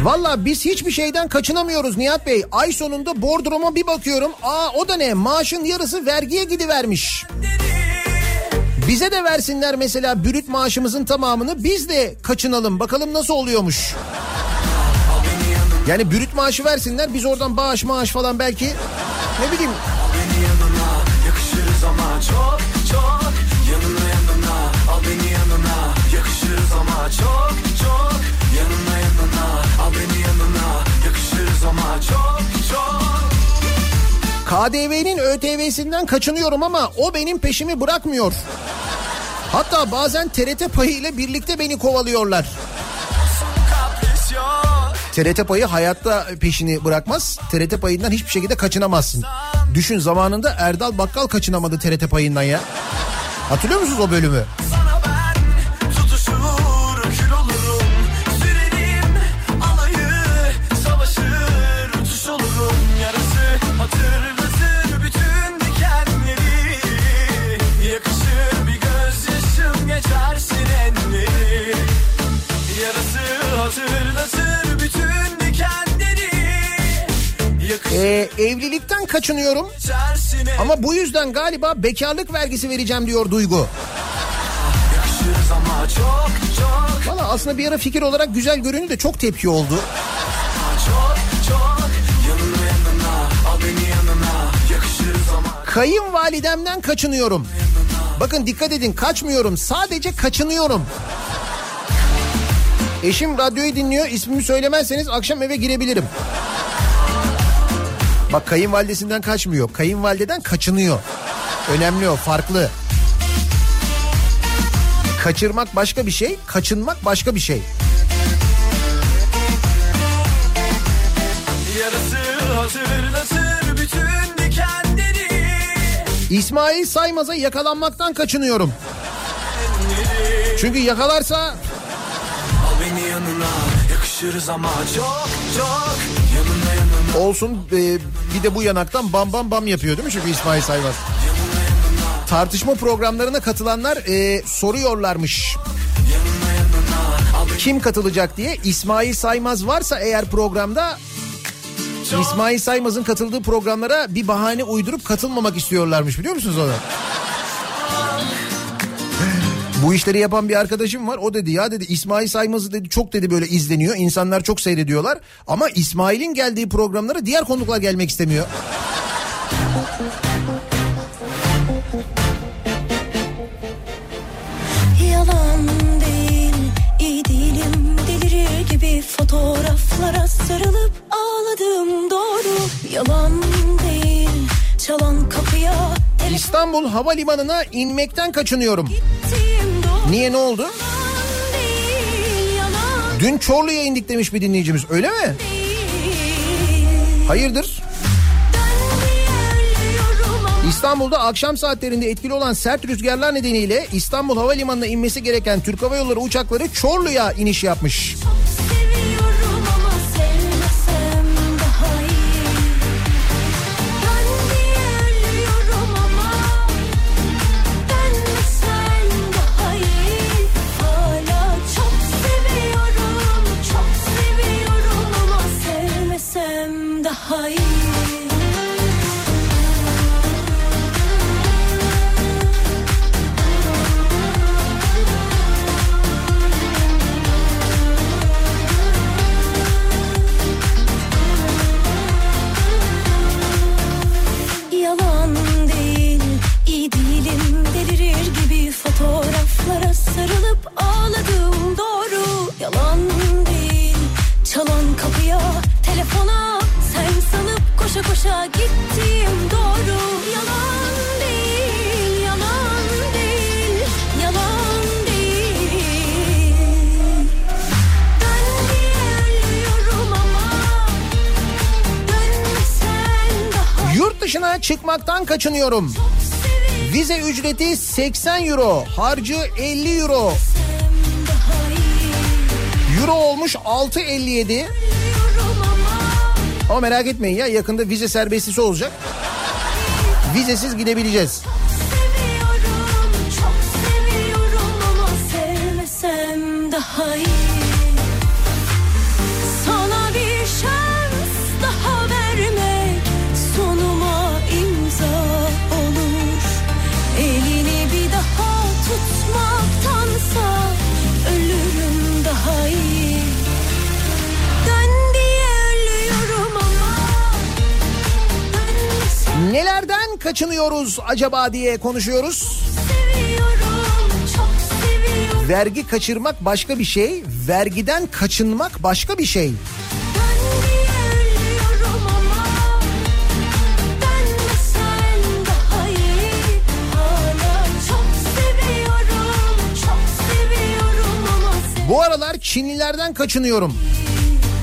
Valla biz hiçbir şeyden kaçınamıyoruz Nihat Bey. Ay sonunda bordroma bir bakıyorum. Aa o da ne maaşın yarısı vergiye gidivermiş. Bize de versinler mesela bürüt maaşımızın tamamını biz de kaçınalım bakalım nasıl oluyormuş. Yani bürüt maaşı versinler biz oradan bağış maaş falan belki ne bileyim çok çok. Yanına yanına. Al beni yanına. Yakışırız ama. Çok çok. Yanına yanına. Al beni yanına. Yakışırız ama. Çok çok. KDV'nin ÖTV'sinden kaçınıyorum ama o benim peşimi bırakmıyor. Hatta bazen TRT payı ile birlikte beni kovalıyorlar. TRT payı hayatta peşini bırakmaz. TRT payından hiçbir şekilde kaçınamazsın. Düşün zamanında Erdal Bakkal kaçınamadı TRT payından ya. Hatırlıyor musunuz o bölümü? Ee, evlilikten kaçınıyorum ama bu yüzden galiba bekarlık vergisi vereceğim diyor Duygu. Valla aslında bir ara fikir olarak güzel görünüyor de çok tepki oldu. çok Kayınvalidemden kaçınıyorum. Bakın dikkat edin kaçmıyorum sadece kaçınıyorum. Eşim radyoyu dinliyor ismimi söylemezseniz akşam eve girebilirim. Bak kayınvalidesinden kaçmıyor. Kayınvalideden kaçınıyor. Önemli o farklı. Kaçırmak başka bir şey, kaçınmak başka bir şey. İsmail Saymaz'a yakalanmaktan kaçınıyorum. Çünkü yakalarsa Al beni yanına yakışırız ama çok çok olsun e, bir de bu yanaktan bam bam bam yapıyor değil mi çünkü İsmail Saymaz? Tartışma programlarına katılanlar e, soruyorlarmış. Kim katılacak diye İsmail Saymaz varsa eğer programda İsmail Saymaz'ın katıldığı programlara bir bahane uydurup katılmamak istiyorlarmış biliyor musunuz onu? Bu işleri yapan bir arkadaşım var. O dedi ya dedi İsmail Saymaz'ı dedi çok dedi böyle izleniyor. İnsanlar çok seyrediyorlar. Ama İsmail'in geldiği programlara diğer konuklar gelmek istemiyor. Yalan değil, iyi değilim Delirir gibi fotoğraflara sarılıp ağladım doğru Yalan değil, çalan kapıya İstanbul Havalimanı'na inmekten kaçınıyorum. doğru Niye ne oldu? Dün Çorlu'ya indik demiş bir dinleyicimiz öyle mi? Hayırdır? İstanbul'da akşam saatlerinde etkili olan sert rüzgarlar nedeniyle İstanbul Havalimanı'na inmesi gereken Türk Hava Yolları uçakları Çorlu'ya iniş yapmış. Çok kaçınıyorum. Vize ücreti 80 euro, harcı 50 euro. Euro olmuş 6.57. Ölüyorum ama Ama merak etmeyin ya yakında vize serbestisi olacak. Vizesiz gidebileceğiz. Kaçınıyoruz acaba diye konuşuyoruz. seviyorum, çok seviyorum. Vergi kaçırmak başka bir şey, vergiden kaçınmak başka bir şey. Bu aralar Çinlilerden kaçınıyorum.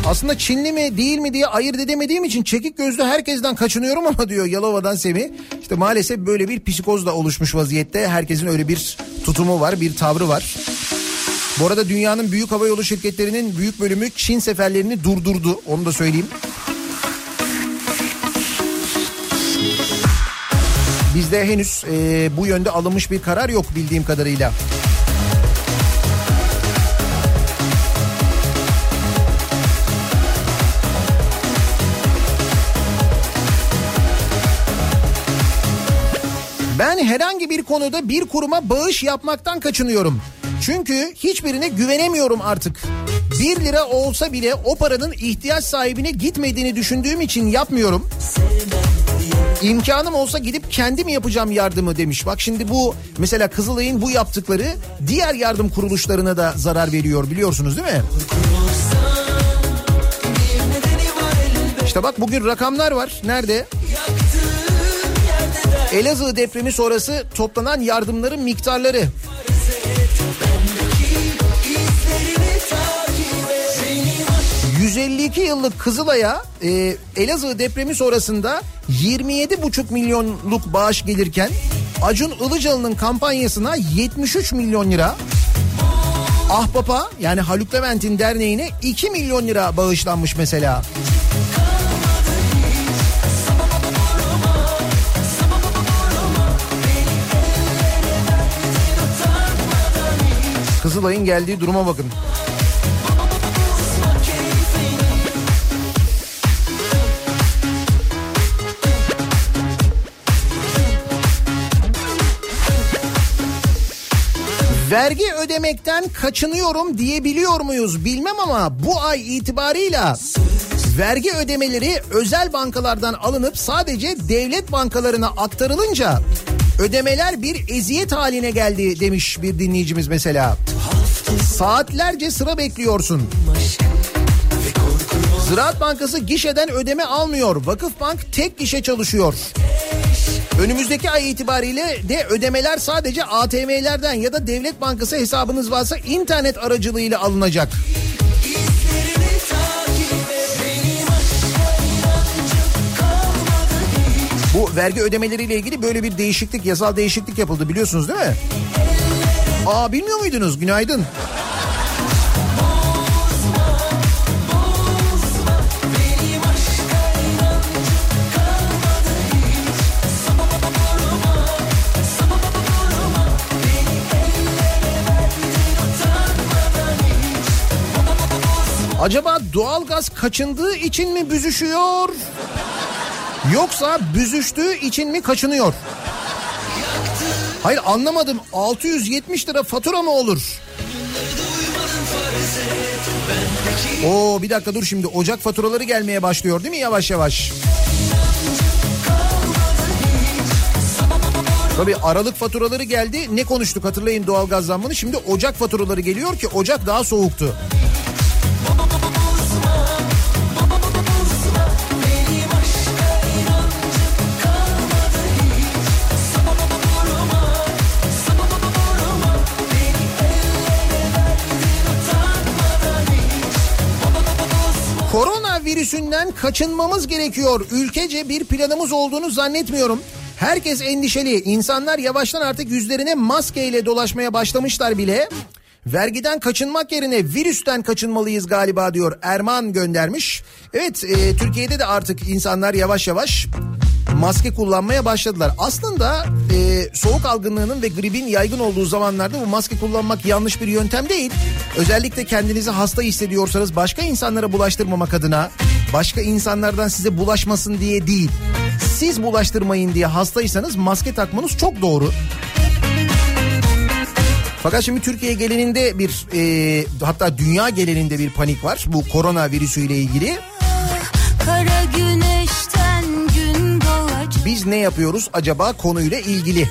Aslında Çinli mi değil mi diye ayırt edemediğim için çekik gözlü herkesten kaçınıyorum ama diyor Yalova'dan Semih. İşte maalesef böyle bir psikoz da oluşmuş vaziyette. Herkesin öyle bir tutumu var, bir tavrı var. Bu arada dünyanın büyük havayolu şirketlerinin büyük bölümü Çin seferlerini durdurdu. Onu da söyleyeyim. Bizde henüz e, bu yönde alınmış bir karar yok bildiğim kadarıyla. Ben herhangi bir konuda bir kuruma bağış yapmaktan kaçınıyorum. Çünkü hiçbirine güvenemiyorum artık. 1 lira olsa bile o paranın ihtiyaç sahibine gitmediğini düşündüğüm için yapmıyorum. İmkanım olsa gidip kendim yapacağım yardımı demiş. Bak şimdi bu mesela Kızılay'ın bu yaptıkları diğer yardım kuruluşlarına da zarar veriyor biliyorsunuz değil mi? İşte bak bugün rakamlar var. Nerede? Elazığ depremi sonrası toplanan yardımların miktarları. 152 yıllık Kızılay'a e, Elazığ depremi sonrasında 27,5 milyonluk bağış gelirken Acun Ilıcalı'nın kampanyasına 73 milyon lira Ahbap'a yani Haluk Levent'in derneğine 2 milyon lira bağışlanmış mesela. Kızılay'ın geldiği duruma bakın. Vergi ödemekten kaçınıyorum diyebiliyor muyuz bilmem ama bu ay itibarıyla vergi ödemeleri özel bankalardan alınıp sadece devlet bankalarına aktarılınca ödemeler bir eziyet haline geldi demiş bir dinleyicimiz mesela. Saatlerce sıra bekliyorsun. Ziraat Bankası gişeden ödeme almıyor. Vakıfbank tek gişe çalışıyor. Önümüzdeki ay itibariyle de ödemeler sadece ATM'lerden ya da devlet bankası hesabınız varsa internet aracılığıyla alınacak. Bu vergi ödemeleriyle ilgili böyle bir değişiklik, yasal değişiklik yapıldı biliyorsunuz değil mi? Aa bilmiyor muydunuz? Günaydın. Acaba doğalgaz kaçındığı için mi büzüşüyor? Yoksa büzüştüğü için mi kaçınıyor? Hayır anlamadım. 670 lira fatura mı olur? Oo bir dakika dur şimdi Ocak faturaları gelmeye başlıyor değil mi yavaş yavaş? Tabii Aralık faturaları geldi. Ne konuştuk hatırlayın doğalgaz zammını. Şimdi Ocak faturaları geliyor ki Ocak daha soğuktu. Virüsünden kaçınmamız gerekiyor. Ülkece bir planımız olduğunu zannetmiyorum. Herkes endişeli. İnsanlar yavaştan artık yüzlerine maskeyle dolaşmaya başlamışlar bile. Vergiden kaçınmak yerine virüsten kaçınmalıyız galiba diyor Erman göndermiş. Evet e, Türkiye'de de artık insanlar yavaş yavaş maske kullanmaya başladılar. Aslında e, soğuk algınlığının ve gripin yaygın olduğu zamanlarda bu maske kullanmak yanlış bir yöntem değil. Özellikle kendinizi hasta hissediyorsanız başka insanlara bulaştırmamak adına başka insanlardan size bulaşmasın diye değil. Siz bulaştırmayın diye hastaysanız maske takmanız çok doğru. Fakat şimdi Türkiye geleninde bir e, hatta dünya geleninde bir panik var bu korona virüsüyle ilgili. Kara güneşten gün doğacak Biz ne yapıyoruz acaba konuyla ilgili?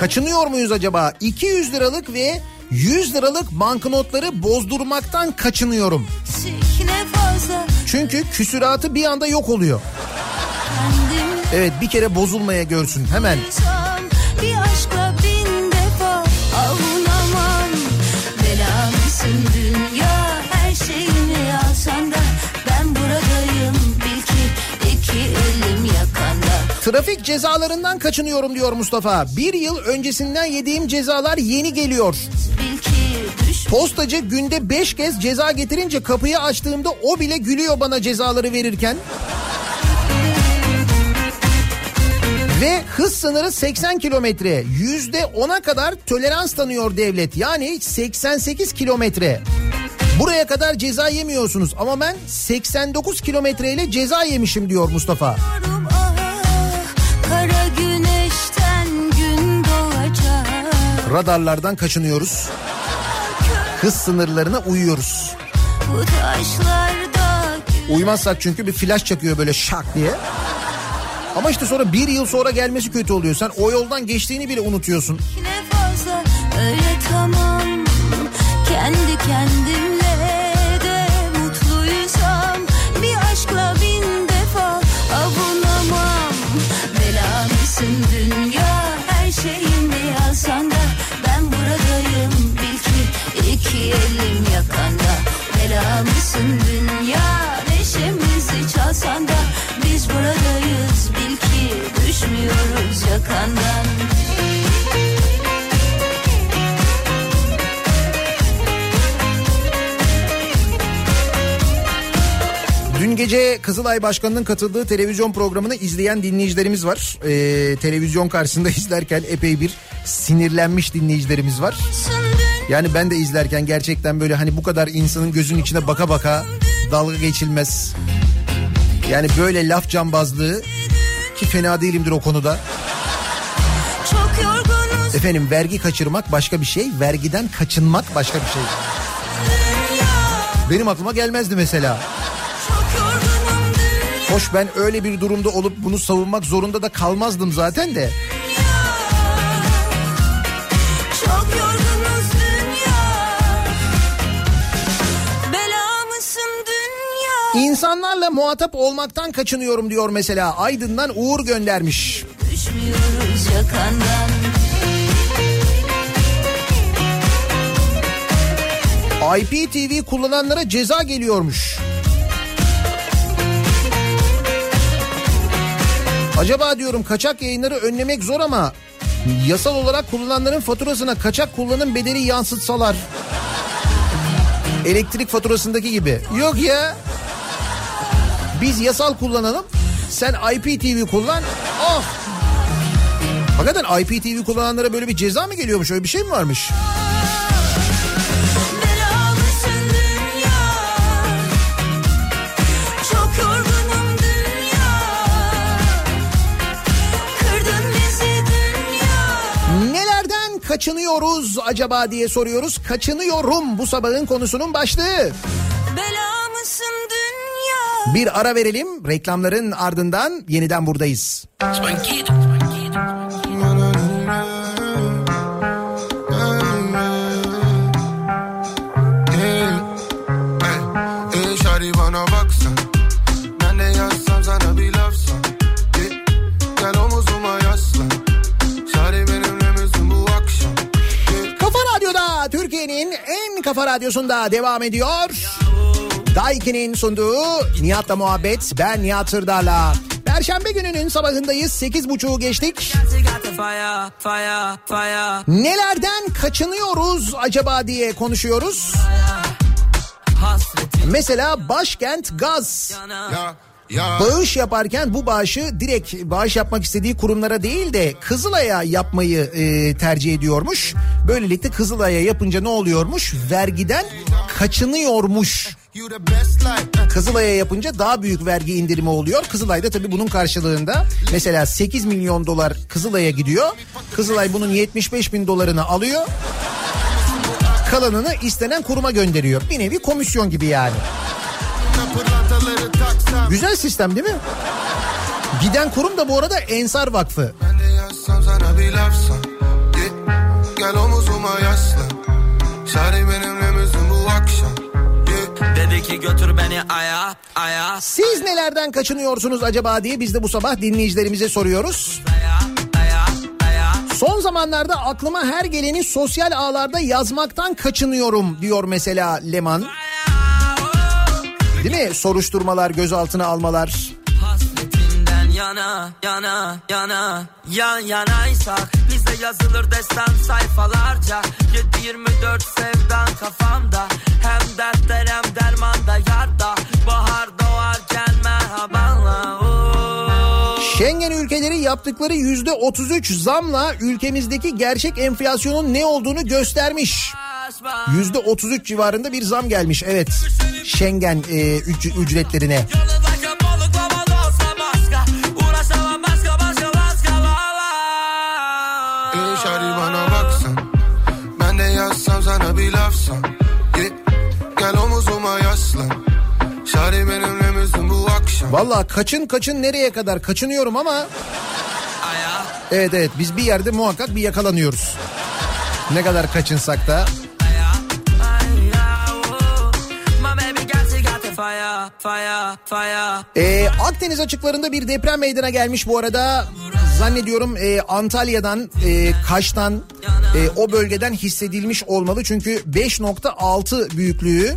Kaçınıyor muyuz acaba? 200 liralık ve 100 liralık banknotları bozdurmaktan kaçınıyorum. Çünkü küsuratı bir anda yok oluyor. Evet bir kere bozulmaya görsün hemen. Bir aşkla Trafik cezalarından kaçınıyorum diyor Mustafa. Bir yıl öncesinden yediğim cezalar yeni geliyor. Postacı günde 5 kez ceza getirince kapıyı açtığımda o bile gülüyor bana cezaları verirken. Ve hız sınırı 80 kilometre. Yüzde 10'a kadar tolerans tanıyor devlet. Yani 88 kilometre. Buraya kadar ceza yemiyorsunuz ama ben 89 kilometreyle ceza yemişim diyor Mustafa. Yavrum, Radarlardan kaçınıyoruz. Hız sınırlarına uyuyoruz. Uymazsak çünkü bir flash çakıyor böyle şak diye. Ama işte sonra bir yıl sonra gelmesi kötü oluyor. Sen o yoldan geçtiğini bile unutuyorsun. fazla öyle tamam Kendi kendimle elim yakanda Belamsın dünya neşemizi çalsan da Biz buradayız bil ki düşmüyoruz yakandan Dün gece Kızılay Başkanı'nın katıldığı televizyon programını izleyen dinleyicilerimiz var. Ee, televizyon karşısında izlerken epey bir sinirlenmiş dinleyicilerimiz var. Yani ben de izlerken gerçekten böyle hani bu kadar insanın gözünün içine baka baka dalga geçilmez. Yani böyle laf cambazlığı ki fena değilimdir o konuda. Efendim vergi kaçırmak başka bir şey, vergiden kaçınmak başka bir şey. Benim aklıma gelmezdi mesela. Hoş ben öyle bir durumda olup bunu savunmak zorunda da kalmazdım zaten de. İnsanlarla muhatap olmaktan kaçınıyorum diyor mesela. Aydın'dan Uğur göndermiş. Düşmüyoruz yakandan IPTV kullananlara ceza geliyormuş. Acaba diyorum kaçak yayınları önlemek zor ama yasal olarak kullananların faturasına kaçak kullanım bedeli yansıtsalar. Elektrik faturasındaki gibi. Yok ya. Biz yasal kullanalım. Sen IPTV kullan. Oh. Hakikaten IPTV kullananlara böyle bir ceza mı geliyormuş? Öyle bir şey mi varmış? Kaçınıyoruz acaba diye soruyoruz. Kaçınıyorum bu sabahın konusunun başlığı. Bir ara verelim. Reklamların ardından yeniden buradayız. Kafa Radyo'da Türkiye'nin en kafa radyosunda devam ediyor. Daiki'nin sunduğu Nihat'la muhabbet ben Nihat Sırdar'la. Perşembe gününün sabahındayız. Sekiz buçuğu geçtik. Nelerden kaçınıyoruz acaba diye konuşuyoruz. Mesela başkent gaz. ya Bağış yaparken bu bağışı direkt bağış yapmak istediği kurumlara değil de Kızılay'a yapmayı e, tercih ediyormuş. Böylelikle Kızılay'a yapınca ne oluyormuş? Vergiden kaçınıyormuş. Kızılay'a yapınca daha büyük vergi indirimi oluyor. Kızılay da tabii bunun karşılığında mesela 8 milyon dolar Kızılay'a gidiyor. Kızılay bunun 75 bin dolarını alıyor. Kalanını istenen kuruma gönderiyor. Bir nevi komisyon gibi yani. Güzel sistem değil mi? Giden kurum da bu arada Ensar Vakfı. Ben de yazsam sana bir lafsan. Git gel omuzuma yaslan. Şari akşam? Git Dedi ki götür beni aya, aya, Siz nelerden kaçınıyorsunuz acaba diye biz de bu sabah dinleyicilerimize soruyoruz. Son zamanlarda aklıma her geleni sosyal ağlarda yazmaktan kaçınıyorum diyor mesela Leman. Değil mi? Soruşturmalar, gözaltına almalar. Yana, yana, yana, yan yanaysak Bize yazılır destan sayfalarca 7-24 sevdan kafamda Hem dertler hem dermanda yarda Bahar doğarken merhabanla. Schengen ülkeleri yaptıkları yüzde 33 zamla ülkemizdeki gerçek enflasyonun ne olduğunu göstermiş. Yüzde 33 civarında bir zam gelmiş evet. Schengen e, üc- ücretlerine. Yolundaki Valla kaçın kaçın nereye kadar kaçınıyorum ama Aya, evet evet biz bir yerde muhakkak bir yakalanıyoruz. Ne kadar kaçınsak da. Ee, Akdeniz açıklarında bir deprem meydana gelmiş bu arada. Zannediyorum e, Antalya'dan, e, Kaş'tan, e, o bölgeden hissedilmiş olmalı. Çünkü 5.6 büyüklüğü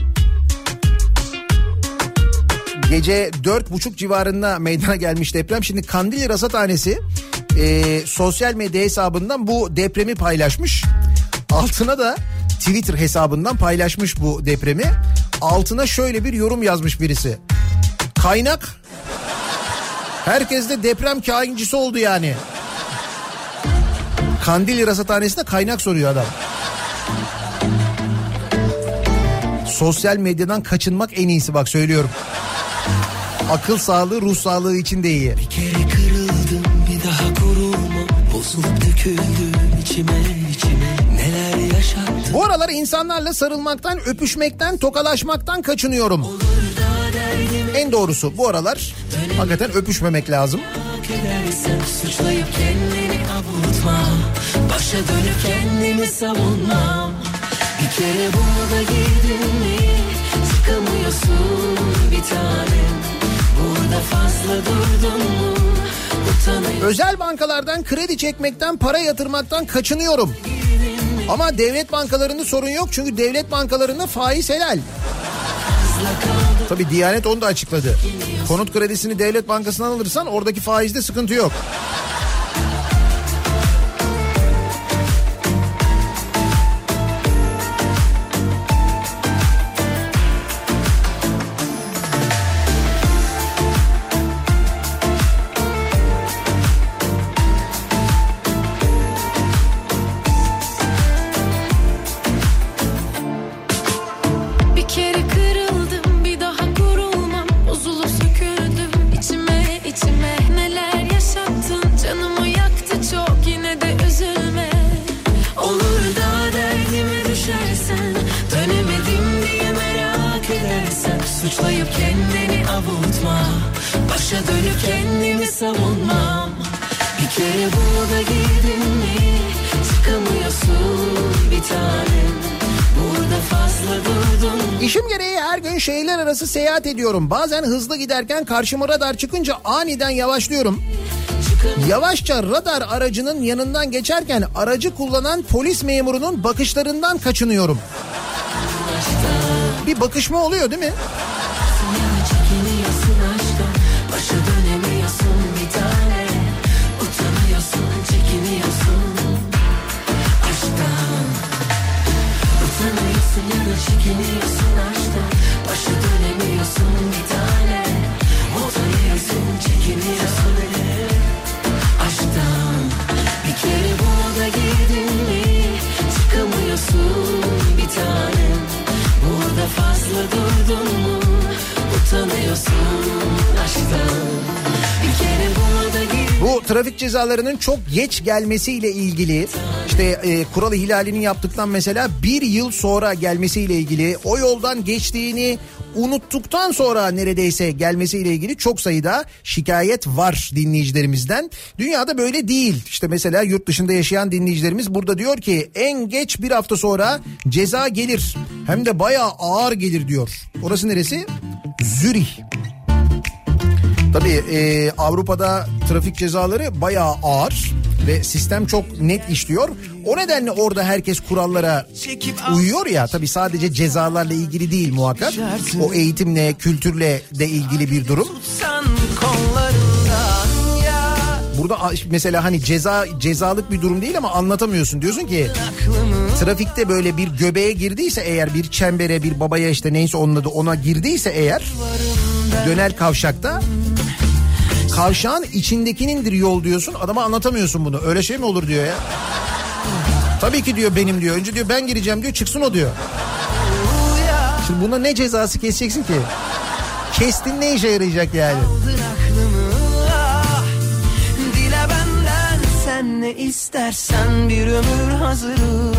gece dört buçuk civarında meydana gelmiş deprem. Şimdi Kandilli Rasathanesi e, sosyal medya hesabından bu depremi paylaşmış. Altına da Twitter hesabından paylaşmış bu depremi. Altına şöyle bir yorum yazmış birisi. Kaynak herkes de deprem kaincisi oldu yani. Kandilli Rasathanesi'nde kaynak soruyor adam. Sosyal medyadan kaçınmak en iyisi bak söylüyorum. Akıl sağlığı ruh sağlığı için de iyi. Bir kere kırıldım bir daha kurulma Bozulup döküldüm içime içime. Neler yaşattın Bu aralar insanlarla sarılmaktan, öpüşmekten, tokalaşmaktan kaçınıyorum. En doğrusu bu aralar hakikaten öpüşmemek lazım. edersem Suçlayıp kendini avutma. Başa dönüp kendimi savunmam Bir kere buna girdin mi? Çıkamıyorsun bir tanem Özel bankalardan kredi çekmekten, para yatırmaktan kaçınıyorum. Ama devlet bankalarında sorun yok çünkü devlet bankalarında faiz helal. Tabi Diyanet onu da açıkladı. Konut kredisini devlet bankasından alırsan oradaki faizde sıkıntı yok. arası seyahat ediyorum. Bazen hızlı giderken karşıma radar çıkınca aniden yavaşlıyorum. Yavaşça radar aracının yanından geçerken aracı kullanan polis memurunun bakışlarından kaçınıyorum. Bir bakışma oluyor değil mi? Çekiniyorsun aşkım Hızlı durdun mu? Utanıyorsun aşktan. Bir kere burada gir. Bu trafik cezalarının çok geç gelmesiyle ilgili işte e, kural ihlalini yaptıktan mesela bir yıl sonra gelmesiyle ilgili o yoldan geçtiğini unuttuktan sonra neredeyse gelmesiyle ilgili çok sayıda şikayet var dinleyicilerimizden. Dünyada böyle değil. İşte mesela yurt dışında yaşayan dinleyicilerimiz burada diyor ki en geç bir hafta sonra ceza gelir. Hem de bayağı ağır gelir diyor. Orası neresi? Zürih. Tabii e, Avrupa'da trafik cezaları bayağı ağır ve sistem çok net işliyor. O nedenle orada herkes kurallara uyuyor ya tabii sadece cezalarla ilgili değil muhakkak. O eğitimle, kültürle de ilgili bir durum. Burada mesela hani ceza cezalık bir durum değil ama anlatamıyorsun. Diyorsun ki trafikte böyle bir göbeğe girdiyse eğer bir çembere bir babaya işte neyse onun adı ona girdiyse eğer dönel kavşakta kavşağın içindekinindir yol diyorsun adama anlatamıyorsun bunu. Öyle şey mi olur diyor ya. Tabii ki diyor benim diyor. Önce diyor ben gireceğim diyor çıksın o diyor. Şimdi buna ne cezası keseceksin ki? Kestin ne işe yarayacak yani? ah. Sen ne istersen bir ömür hazırım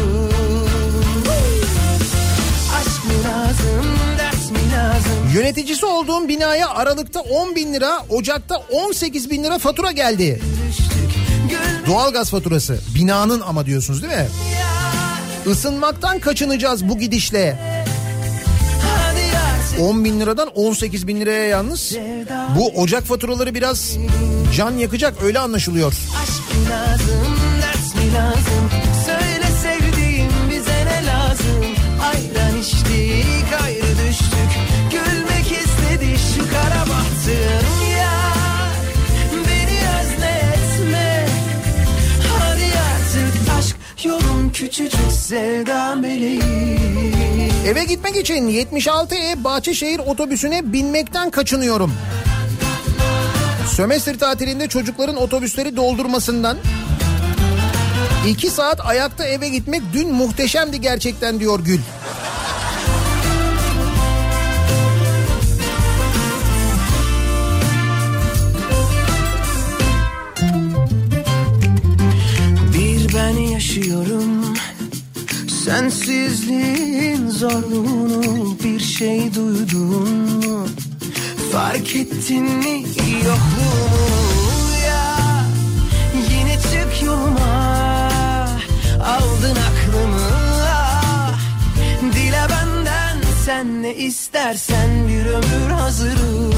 Aşk mı lazım ders mi lazım Yöneticisi olduğum binaya Aralık'ta 10 bin lira, Ocak'ta 18 bin lira fatura geldi. Doğalgaz faturası. Binanın ama diyorsunuz değil mi? Isınmaktan kaçınacağız bu gidişle. Hadi artık 10 bin liradan 18 bin liraya yalnız. Bu Ocak faturaları biraz can yakacak öyle anlaşılıyor. Aşk lazım küçücük sevda meleği Eve gitmek için 76E Bahçeşehir otobüsüne binmekten kaçınıyorum. Sömestr tatilinde çocukların otobüsleri doldurmasından 2 saat ayakta eve gitmek dün muhteşemdi gerçekten diyor Gül. Sensizliğin zorluğunu bir şey duydun mu? Fark ettin mi yokluğumu ya Yine çık yoluma Aldın aklımı ah. Dile benden sen ne istersen bir ömür hazırım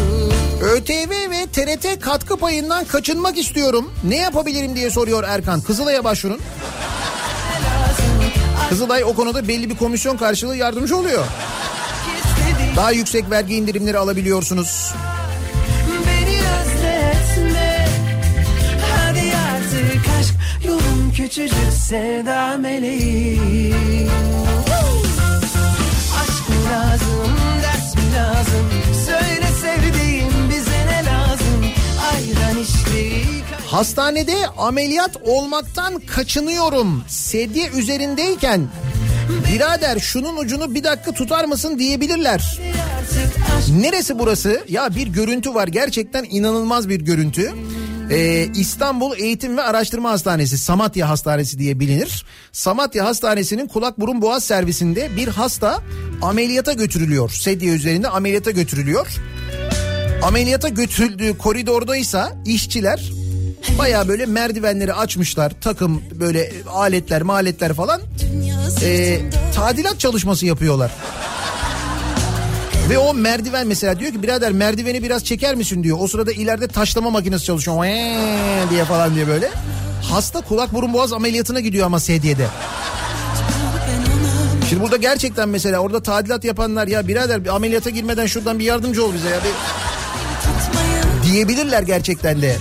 ÖTV ve TRT katkı payından kaçınmak istiyorum. Ne yapabilirim diye soruyor Erkan. Kızılay'a başvurun. Kızılay o konuda belli bir komisyon karşılığı yardımcı oluyor. Daha yüksek vergi indirimleri alabiliyorsunuz. Küçücük sevda meleği. Aşk mı lazım ders mi lazım? Söyle sevdiğim bize ne lazım? Ayran içtik Hastanede ameliyat olmaktan kaçınıyorum. Sedye üzerindeyken birader şunun ucunu bir dakika tutar mısın diyebilirler. Neresi burası? Ya bir görüntü var gerçekten inanılmaz bir görüntü. Ee, İstanbul Eğitim ve Araştırma Hastanesi Samatya Hastanesi diye bilinir. Samatya Hastanesi'nin kulak burun boğaz servisinde bir hasta ameliyata götürülüyor. Sedye üzerinde ameliyata götürülüyor. Ameliyata götürüldüğü koridordaysa işçiler baya böyle merdivenleri açmışlar. Takım böyle aletler maletler falan ee, tadilat çalışması yapıyorlar. Ve o merdiven mesela diyor ki birader merdiveni biraz çeker misin diyor. O sırada ileride taşlama makinesi çalışıyor. Vee diye falan diye böyle. Hasta kulak burun boğaz ameliyatına gidiyor ama sedyede. Şimdi burada gerçekten mesela orada tadilat yapanlar ya birader bir ameliyata girmeden şuradan bir yardımcı ol bize ya bir diyebilirler gerçekten de.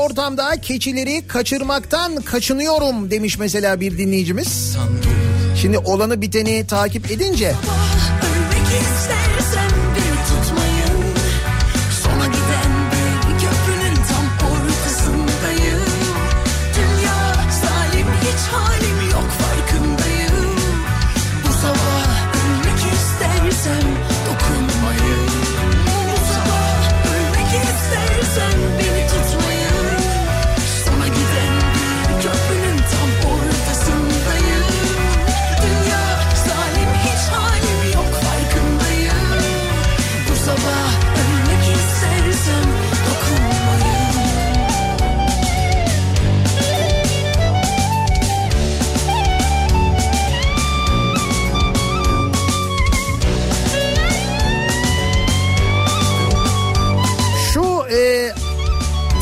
Ortamda keçileri kaçırmaktan kaçınıyorum demiş mesela bir dinleyicimiz. Şimdi olanı biteni takip edince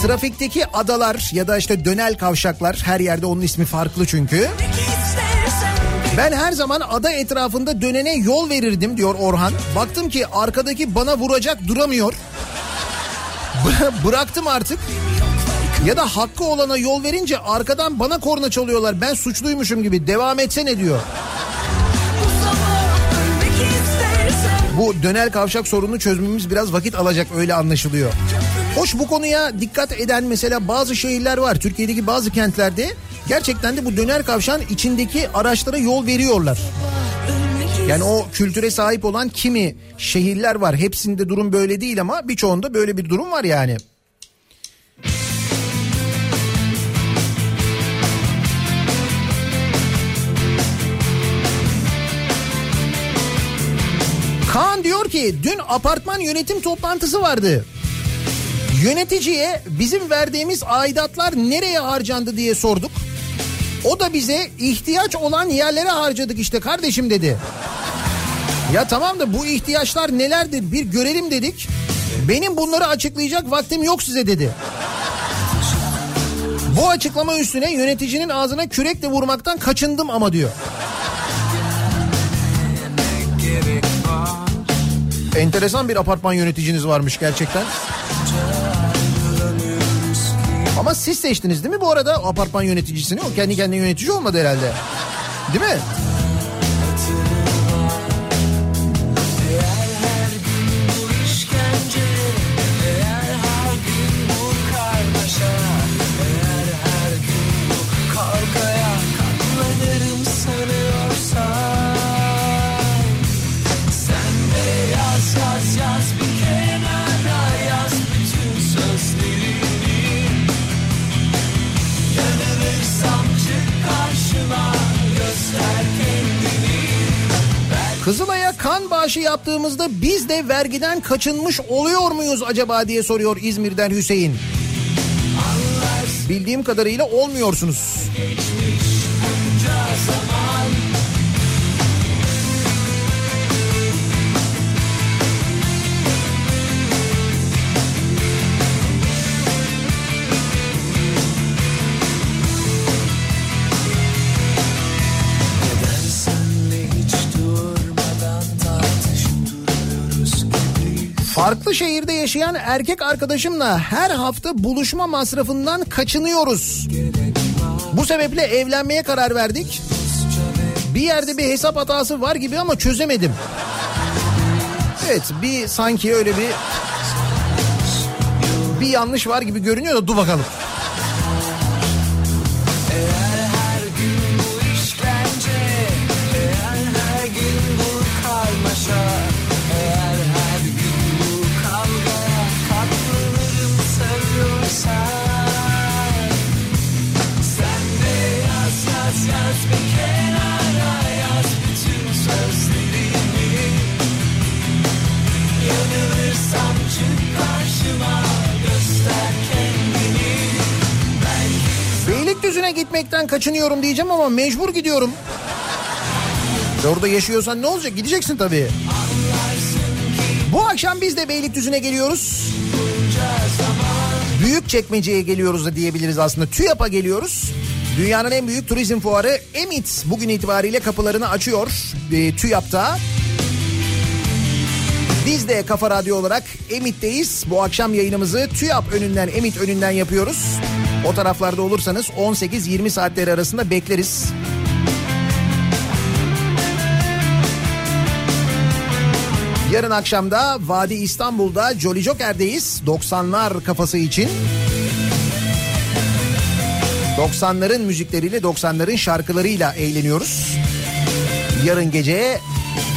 trafikteki adalar ya da işte dönel kavşaklar her yerde onun ismi farklı çünkü. Ben her zaman ada etrafında dönene yol verirdim diyor Orhan. Baktım ki arkadaki bana vuracak duramıyor. Bı- Bıraktım artık. Ya da hakkı olana yol verince arkadan bana korna çalıyorlar. Ben suçluymuşum gibi devam etsene diyor. Bu dönel kavşak sorununu çözmemiz biraz vakit alacak öyle anlaşılıyor. Hoş bu konuya dikkat eden mesela bazı şehirler var. Türkiye'deki bazı kentlerde gerçekten de bu döner kavşağın içindeki araçlara yol veriyorlar. Yani o kültüre sahip olan kimi şehirler var. Hepsinde durum böyle değil ama birçoğunda böyle bir durum var yani. Kaan diyor ki dün apartman yönetim toplantısı vardı. Yöneticiye bizim verdiğimiz aidatlar nereye harcandı diye sorduk. O da bize ihtiyaç olan yerlere harcadık işte kardeşim dedi. Ya tamam da bu ihtiyaçlar nelerdir bir görelim dedik. Benim bunları açıklayacak vaktim yok size dedi. Bu açıklama üstüne yöneticinin ağzına kürekle vurmaktan kaçındım ama diyor. Enteresan bir apartman yöneticiniz varmış gerçekten. Ama siz seçtiniz değil mi bu arada apartman yöneticisini? O kendi kendine yönetici olmadı herhalde. Değil mi? Kızılay'a kan bağışı yaptığımızda biz de vergiden kaçınmış oluyor muyuz acaba diye soruyor İzmir'den Hüseyin. Bildiğim kadarıyla olmuyorsunuz. Neden Farklı şehirde yaşayan erkek arkadaşımla her hafta buluşma masrafından kaçınıyoruz. Bu sebeple evlenmeye karar verdik. Bir yerde bir hesap hatası var gibi ama çözemedim. Evet bir sanki öyle bir bir yanlış var gibi görünüyor da dur bakalım. Beylikdüzü'ne gitmekten kaçınıyorum diyeceğim ama mecbur gidiyorum. Orada yaşıyorsan ne olacak? Gideceksin tabii. Bu akşam biz de Beylikdüzü'ne geliyoruz. Büyük çekmeceye geliyoruz da diyebiliriz aslında. TÜYAP'a geliyoruz. Dünyanın en büyük turizm fuarı Emit bugün itibariyle kapılarını açıyor e, TÜYAP'ta. Biz de Kafa Radyo olarak Emit'teyiz. Bu akşam yayınımızı TÜYAP önünden, Emit önünden yapıyoruz. O taraflarda olursanız 18-20 saatleri arasında bekleriz. Yarın akşamda Vadi İstanbul'da Jolly Joker'deyiz. 90'lar kafası için. 90'ların müzikleriyle 90'ların şarkılarıyla eğleniyoruz. Yarın gece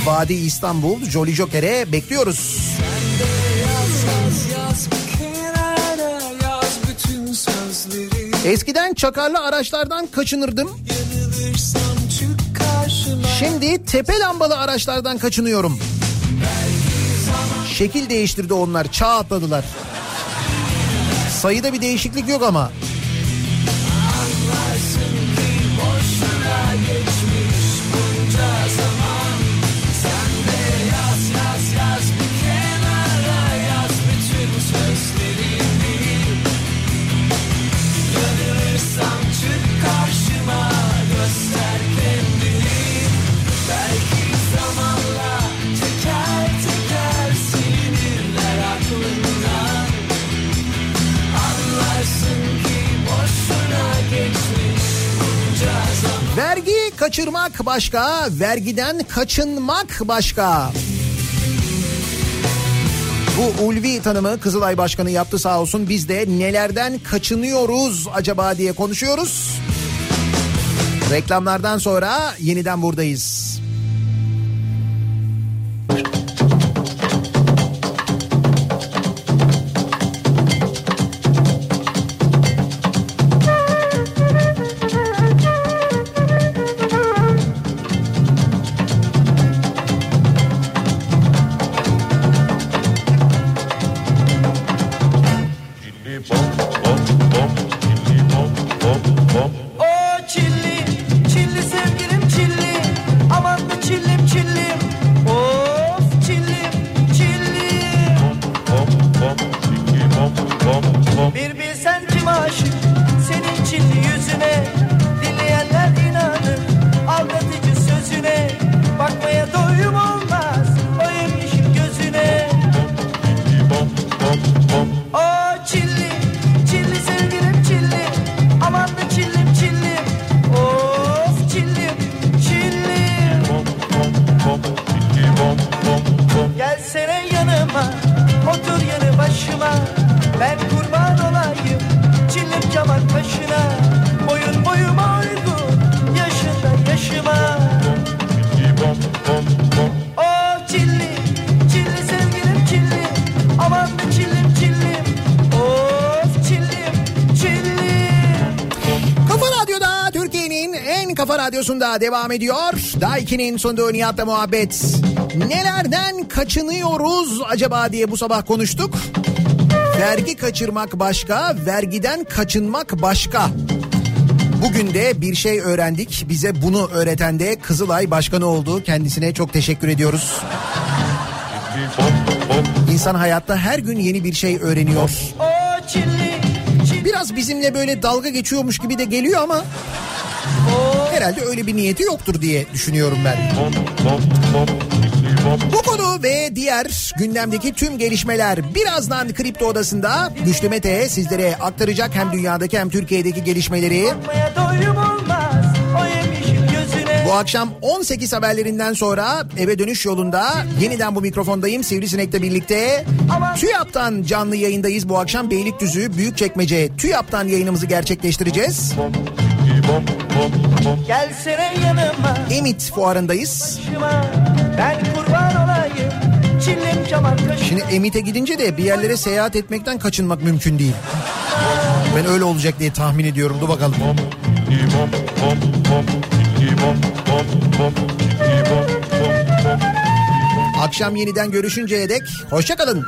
Vadi İstanbul Jolly Joker'e bekliyoruz. Eskiden çakarlı araçlardan kaçınırdım. Şimdi tepe lambalı araçlardan kaçınıyorum. Şekil değiştirdi onlar, çağ atladılar. Sayıda bir değişiklik yok ama. Kaçırmak başka, vergiden kaçınmak başka. Bu ulvi tanımı Kızılay Başkanı yaptı sağ olsun. Biz de nelerden kaçınıyoruz acaba diye konuşuyoruz. Reklamlardan sonra yeniden buradayız. Radyosunda devam ediyor. Daiki'nin sunduğu Nihat'la muhabbet. Nelerden kaçınıyoruz acaba diye bu sabah konuştuk. Vergi kaçırmak başka, vergiden kaçınmak başka. Bugün de bir şey öğrendik. Bize bunu öğreten de Kızılay Başkanı oldu. Kendisine çok teşekkür ediyoruz. İnsan hayatta her gün yeni bir şey öğreniyor. Biraz bizimle böyle dalga geçiyormuş gibi de geliyor ama herhalde öyle bir niyeti yoktur diye düşünüyorum ben. Bu konu ve diğer gündemdeki tüm gelişmeler birazdan Kripto Odası'nda Güçlü Mete sizlere aktaracak hem dünyadaki hem Türkiye'deki gelişmeleri. Bu akşam 18 haberlerinden sonra eve dönüş yolunda yeniden bu mikrofondayım Sivrisinek'le birlikte. TÜYAP'tan canlı yayındayız bu akşam Beylikdüzü Büyükçekmece TÜYAP'tan yayınımızı gerçekleştireceğiz. Gelsene yanıma Emit fuarındayız. başıma Ben kurban olayım Çillim Şimdi Emit'e gidince de bir yerlere seyahat etmekten kaçınmak mümkün değil. Ben öyle olacak diye tahmin ediyorum. Dur bakalım. Akşam yeniden görüşünceye dek hoşçakalın.